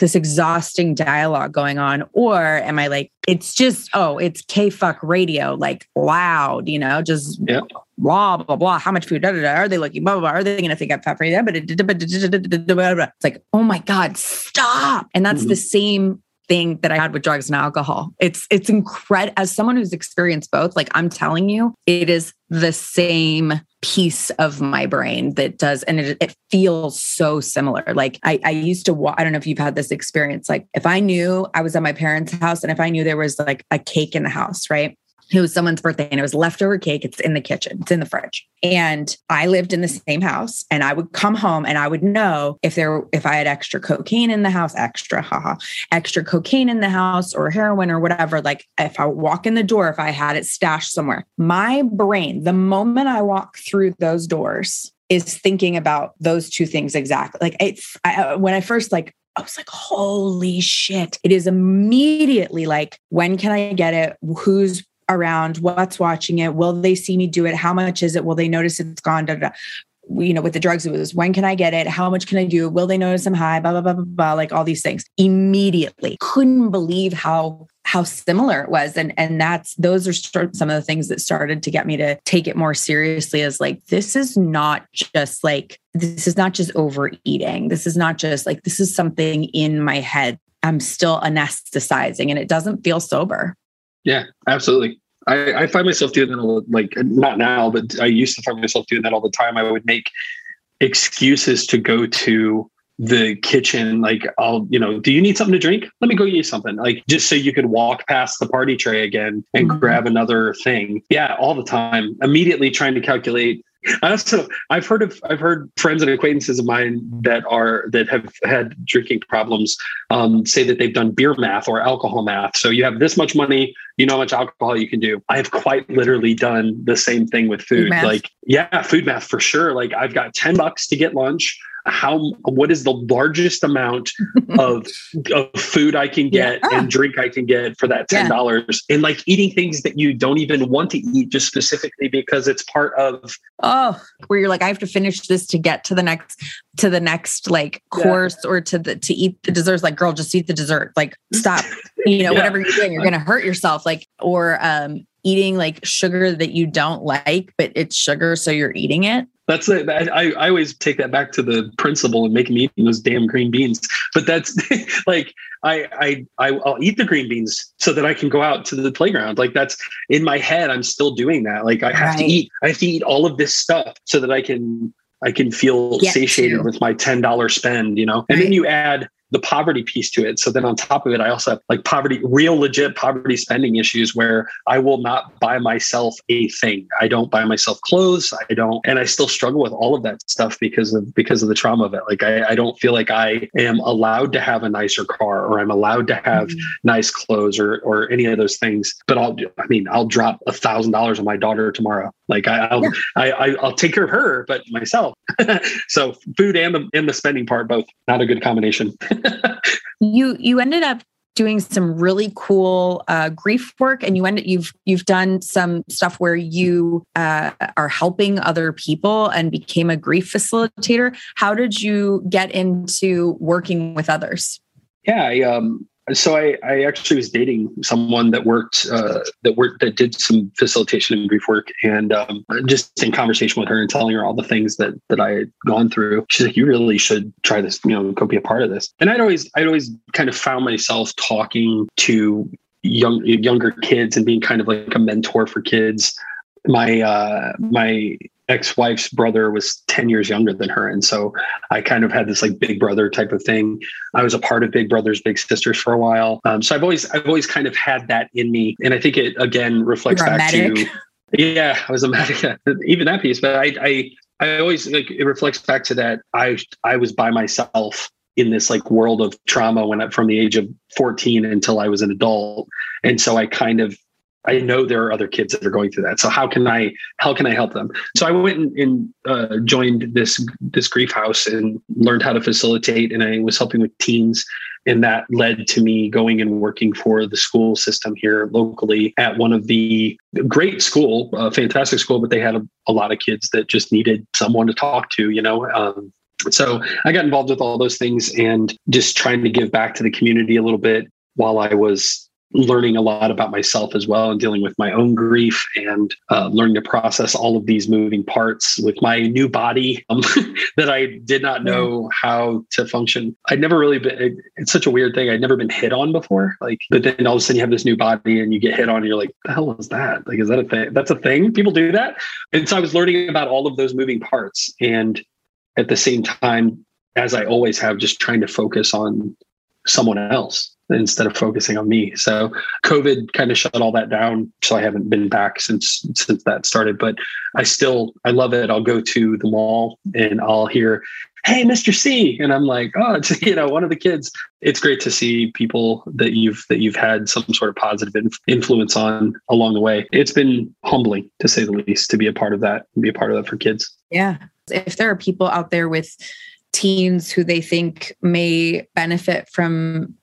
this exhausting dialogue going on? Or am i like it's just oh it's k fuck radio like loud you know just yeah. blah blah blah. How much food? Da, da, da, are they looking blah blah blah. Are they going to think i'm fat for you? But it's like oh my god stop! And that's mm-hmm. the same thing that I had with drugs and alcohol. It's it's incredible as someone who's experienced both, like I'm telling you, it is the same piece of my brain that does and it, it feels so similar. Like I, I used to I don't know if you've had this experience. Like if I knew I was at my parents' house and if I knew there was like a cake in the house, right? It was someone's birthday and it was leftover cake. It's in the kitchen, it's in the fridge. And I lived in the same house and I would come home and I would know if there if I had extra cocaine in the house, extra haha, extra cocaine in the house or heroin or whatever. Like if I walk in the door, if I had it stashed somewhere, my brain, the moment I walk through those doors, is thinking about those two things exactly. Like it's I, uh, when I first like I was like, holy shit. It is immediately like, when can I get it? Who's around what's watching it. Will they see me do it? How much is it? Will they notice it's gone? Da, da, da. you know with the drugs it was when can i get it? How much can i do? Will they notice i'm high? Blah blah blah blah blah like all these things. Immediately. Couldn't believe how how similar it was. And and that's those are some of the things that started to get me to take it more seriously as like this is not just like this is not just overeating. This is not just like this is something in my head. I'm still anesthetizing and it doesn't feel sober. Yeah, absolutely. I, I find myself doing that all, like not now, but I used to find myself doing that all the time. I would make excuses to go to the kitchen like i'll you know do you need something to drink let me go get you something like just so you could walk past the party tray again and mm-hmm. grab another thing yeah all the time immediately trying to calculate I also I've heard of I've heard friends and acquaintances of mine that are that have had drinking problems um, say that they've done beer math or alcohol math. So you have this much money, you know how much alcohol you can do. I've quite literally done the same thing with food. food like yeah, food math for sure. Like I've got ten bucks to get lunch how what is the largest amount of, of food I can get yeah. and drink I can get for that ten dollars, yeah. and like eating things that you don't even want to eat just specifically because it's part of oh where you're like I have to finish this to get to the next to the next like course yeah. or to the to eat the desserts. Like girl just eat the dessert. Like stop. You know whatever you're doing you're gonna hurt yourself. Like or um eating like sugar that you don't like but it's sugar so you're eating it that's a, I, I always take that back to the principle of making me eating those damn green beans. But that's like I I I will eat the green beans so that I can go out to the playground. Like that's in my head. I'm still doing that. Like I have right. to eat. I have to eat all of this stuff so that I can I can feel Get satiated you. with my ten dollar spend. You know, and right. then you add the poverty piece to it. So then on top of it, I also have like poverty, real legit poverty spending issues where I will not buy myself a thing. I don't buy myself clothes. I don't, and I still struggle with all of that stuff because of because of the trauma of it. Like I, I don't feel like I am allowed to have a nicer car or I'm allowed to have mm-hmm. nice clothes or or any of those things. But I'll, I mean, I'll drop a thousand dollars on my daughter tomorrow. Like I, will yeah. I, I, I'll take care of her, but myself. so food and the and the spending part both not a good combination. you you ended up doing some really cool uh, grief work, and you end you've you've done some stuff where you uh, are helping other people and became a grief facilitator. How did you get into working with others? Yeah, I, um, so I, I actually was dating someone that worked uh, that worked that did some facilitation and grief work, and um, just in conversation with her and telling her all the things that that I had gone through, she's like, "You really should try this. You know, go be a part of this." And I'd always I'd always kind of found myself talking to young younger kids and being kind of like a mentor for kids. My uh, my ex-wife's brother was 10 years younger than her. And so i kind of had this like big brother type of thing. I was a part of big brothers big sisters for a while. Um, so i've always i've always kind of had that in me. And i think it again reflects back to yeah i was a medic even that piece. But i i i always like it reflects back to that i i was by myself in this like world of trauma when I, from the age of 14 until I was an adult. And so I kind of I know there are other kids that are going through that. So how can I how can I help them? So I went and, uh, joined this this grief house and learned how to facilitate, and I was helping with teens. And that led to me going and working for the school system here locally at one of the great school, uh, fantastic school, but they had a, a, lot of kids that just needed someone to talk to, you know. Um, so I got involved with all those things and just trying to give back to the community a little bit while I was learning a lot about myself as well and dealing with my own grief and uh, learning to process all of these moving parts with my new body um, that I did not know how to function. I'd never really been, it, it's such a weird thing. I'd never been hit on before. Like, but then all of a sudden you have this new body and you get hit on and you're like, the hell is that? Like, is that a thing? That's a thing? People do that? And so I was learning about all of those moving parts. And at the same time, as I always have, just trying to focus on someone else instead of focusing on me. So COVID kind of shut all that down. So I haven't been back since since that started. But I still I love it. I'll go to the mall and I'll hear, "Hey, Mr. C," and I'm like, "Oh, it's you know one of the kids." It's great to see people that you've that you've had some sort of positive influence on along the way. It's been humbling to say the least to be a part of that and be a part of that for kids. Yeah, if there are people out there with teens who they think may benefit from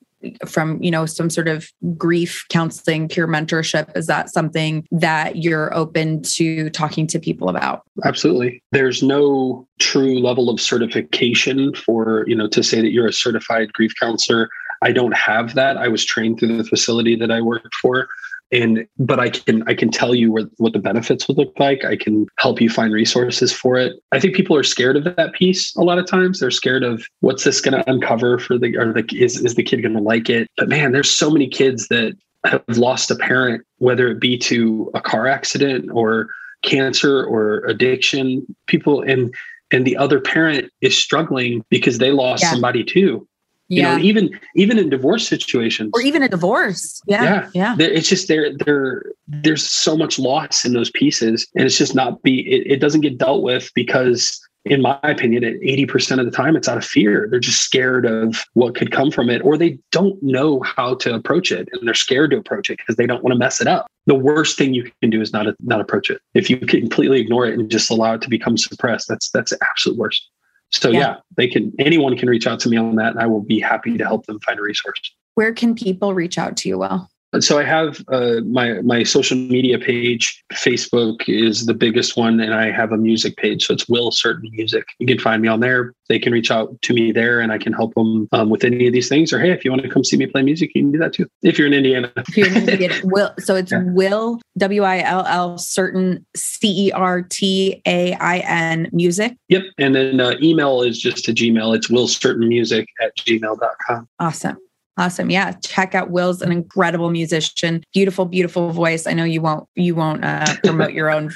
from you know some sort of grief counseling peer mentorship. Is that something that you're open to talking to people about? Absolutely. There's no true level of certification for you know to say that you're a certified grief counselor. I don't have that. I was trained through the facility that i worked for and but i can i can tell you where, what the benefits would look like. I can help you find resources for it. I think people are scared of that piece a lot of times. They're scared of what's this going to uncover for the or the is, is the kid going to like it? But man there's so many kids that have lost a parent whether it be to a car accident or cancer or addiction. People and and the other parent is struggling because they lost yeah. somebody too you yeah. know even even in divorce situations. Or even a divorce. Yeah yeah, yeah. it's just there there there's so much loss in those pieces and it's just not be it, it doesn't get dealt with because in my opinion at 80% of the time it's out of fear. They're just scared of what could come from it or they don't know how to approach it and they're scared to approach it because they don't want to mess it up. The worst thing you can do is not not approach it. If you completely ignore it and just allow it to become suppressed that's that's the absolute worst so yeah. yeah. they can anyone can reach out to me on that and I will be happy to help them find a resource. Where can people reach out to you, Will? So I have uh, my my social media page. Facebook is the biggest one, and I have a music page. So it's Will Certain Music. You can find me on there. They can reach out to me there, and I can help them um, with any of these things. Or hey, if you want to come see me play music, you can do that too. If you're in Indiana. if you're in Indiana, Will. So it's yeah. Will W I L L Certain C E R T A I N Music. Yep, and then uh, email is just to Gmail. It's Will Certain Music at gmail.com. Awesome. Awesome. Yeah. Check out Will's an incredible musician. Beautiful, beautiful voice. I know you won't you won't uh, promote your own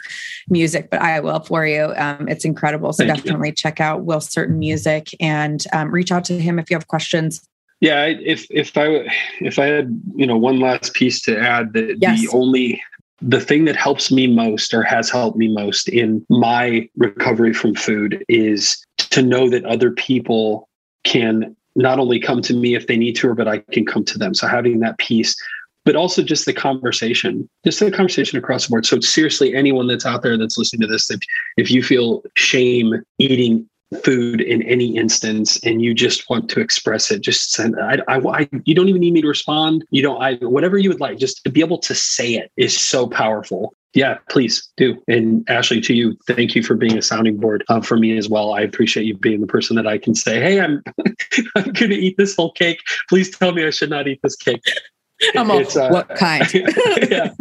music, but I will for you. Um, it's incredible. So Thank definitely you. check out Will Certain Music and um, reach out to him if you have questions. Yeah, if if I if I had you know one last piece to add, that yes. the only the thing that helps me most or has helped me most in my recovery from food is to know that other people can not only come to me if they need to, or but I can come to them. So having that piece, but also just the conversation, just the conversation across the board. So seriously, anyone that's out there that's listening to this, if, if you feel shame eating food in any instance and you just want to express it, just send. I, I, I, you don't even need me to respond. You don't. I whatever you would like. Just to be able to say it is so powerful. Yeah, please do. And Ashley, to you, thank you for being a sounding board uh, for me as well. I appreciate you being the person that I can say, "Hey, I'm I'm going to eat this whole cake. Please tell me I should not eat this cake." I'm all, uh, what kind? yeah,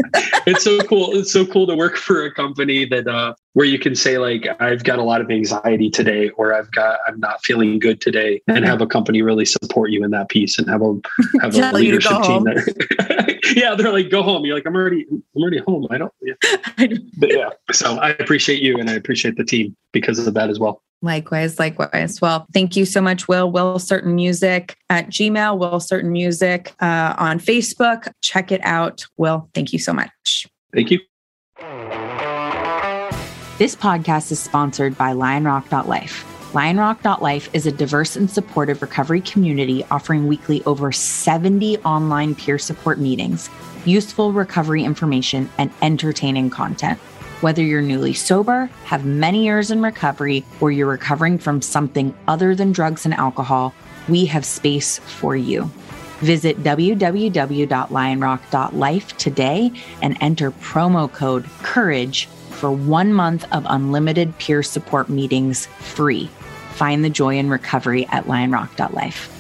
it's so cool. It's so cool to work for a company that uh, where you can say like, I've got a lot of anxiety today, or I've got I'm not feeling good today, and have a company really support you in that piece, and have a have a leadership team there. yeah, they're like, go home. You're like, I'm already I'm already home. I don't. Yeah. but yeah, so I appreciate you, and I appreciate the team because of that as well. Likewise, likewise. Well, thank you so much, Will. Will Certain Music at Gmail, Will Certain Music uh, on Facebook. Check it out. Will, thank you so much. Thank you. This podcast is sponsored by lionrock.life. Lionrock.life is a diverse and supportive recovery community offering weekly over 70 online peer support meetings, useful recovery information, and entertaining content. Whether you're newly sober, have many years in recovery, or you're recovering from something other than drugs and alcohol, we have space for you. Visit www.lionrock.life today and enter promo code COURAGE for one month of unlimited peer support meetings free. Find the joy in recovery at lionrock.life.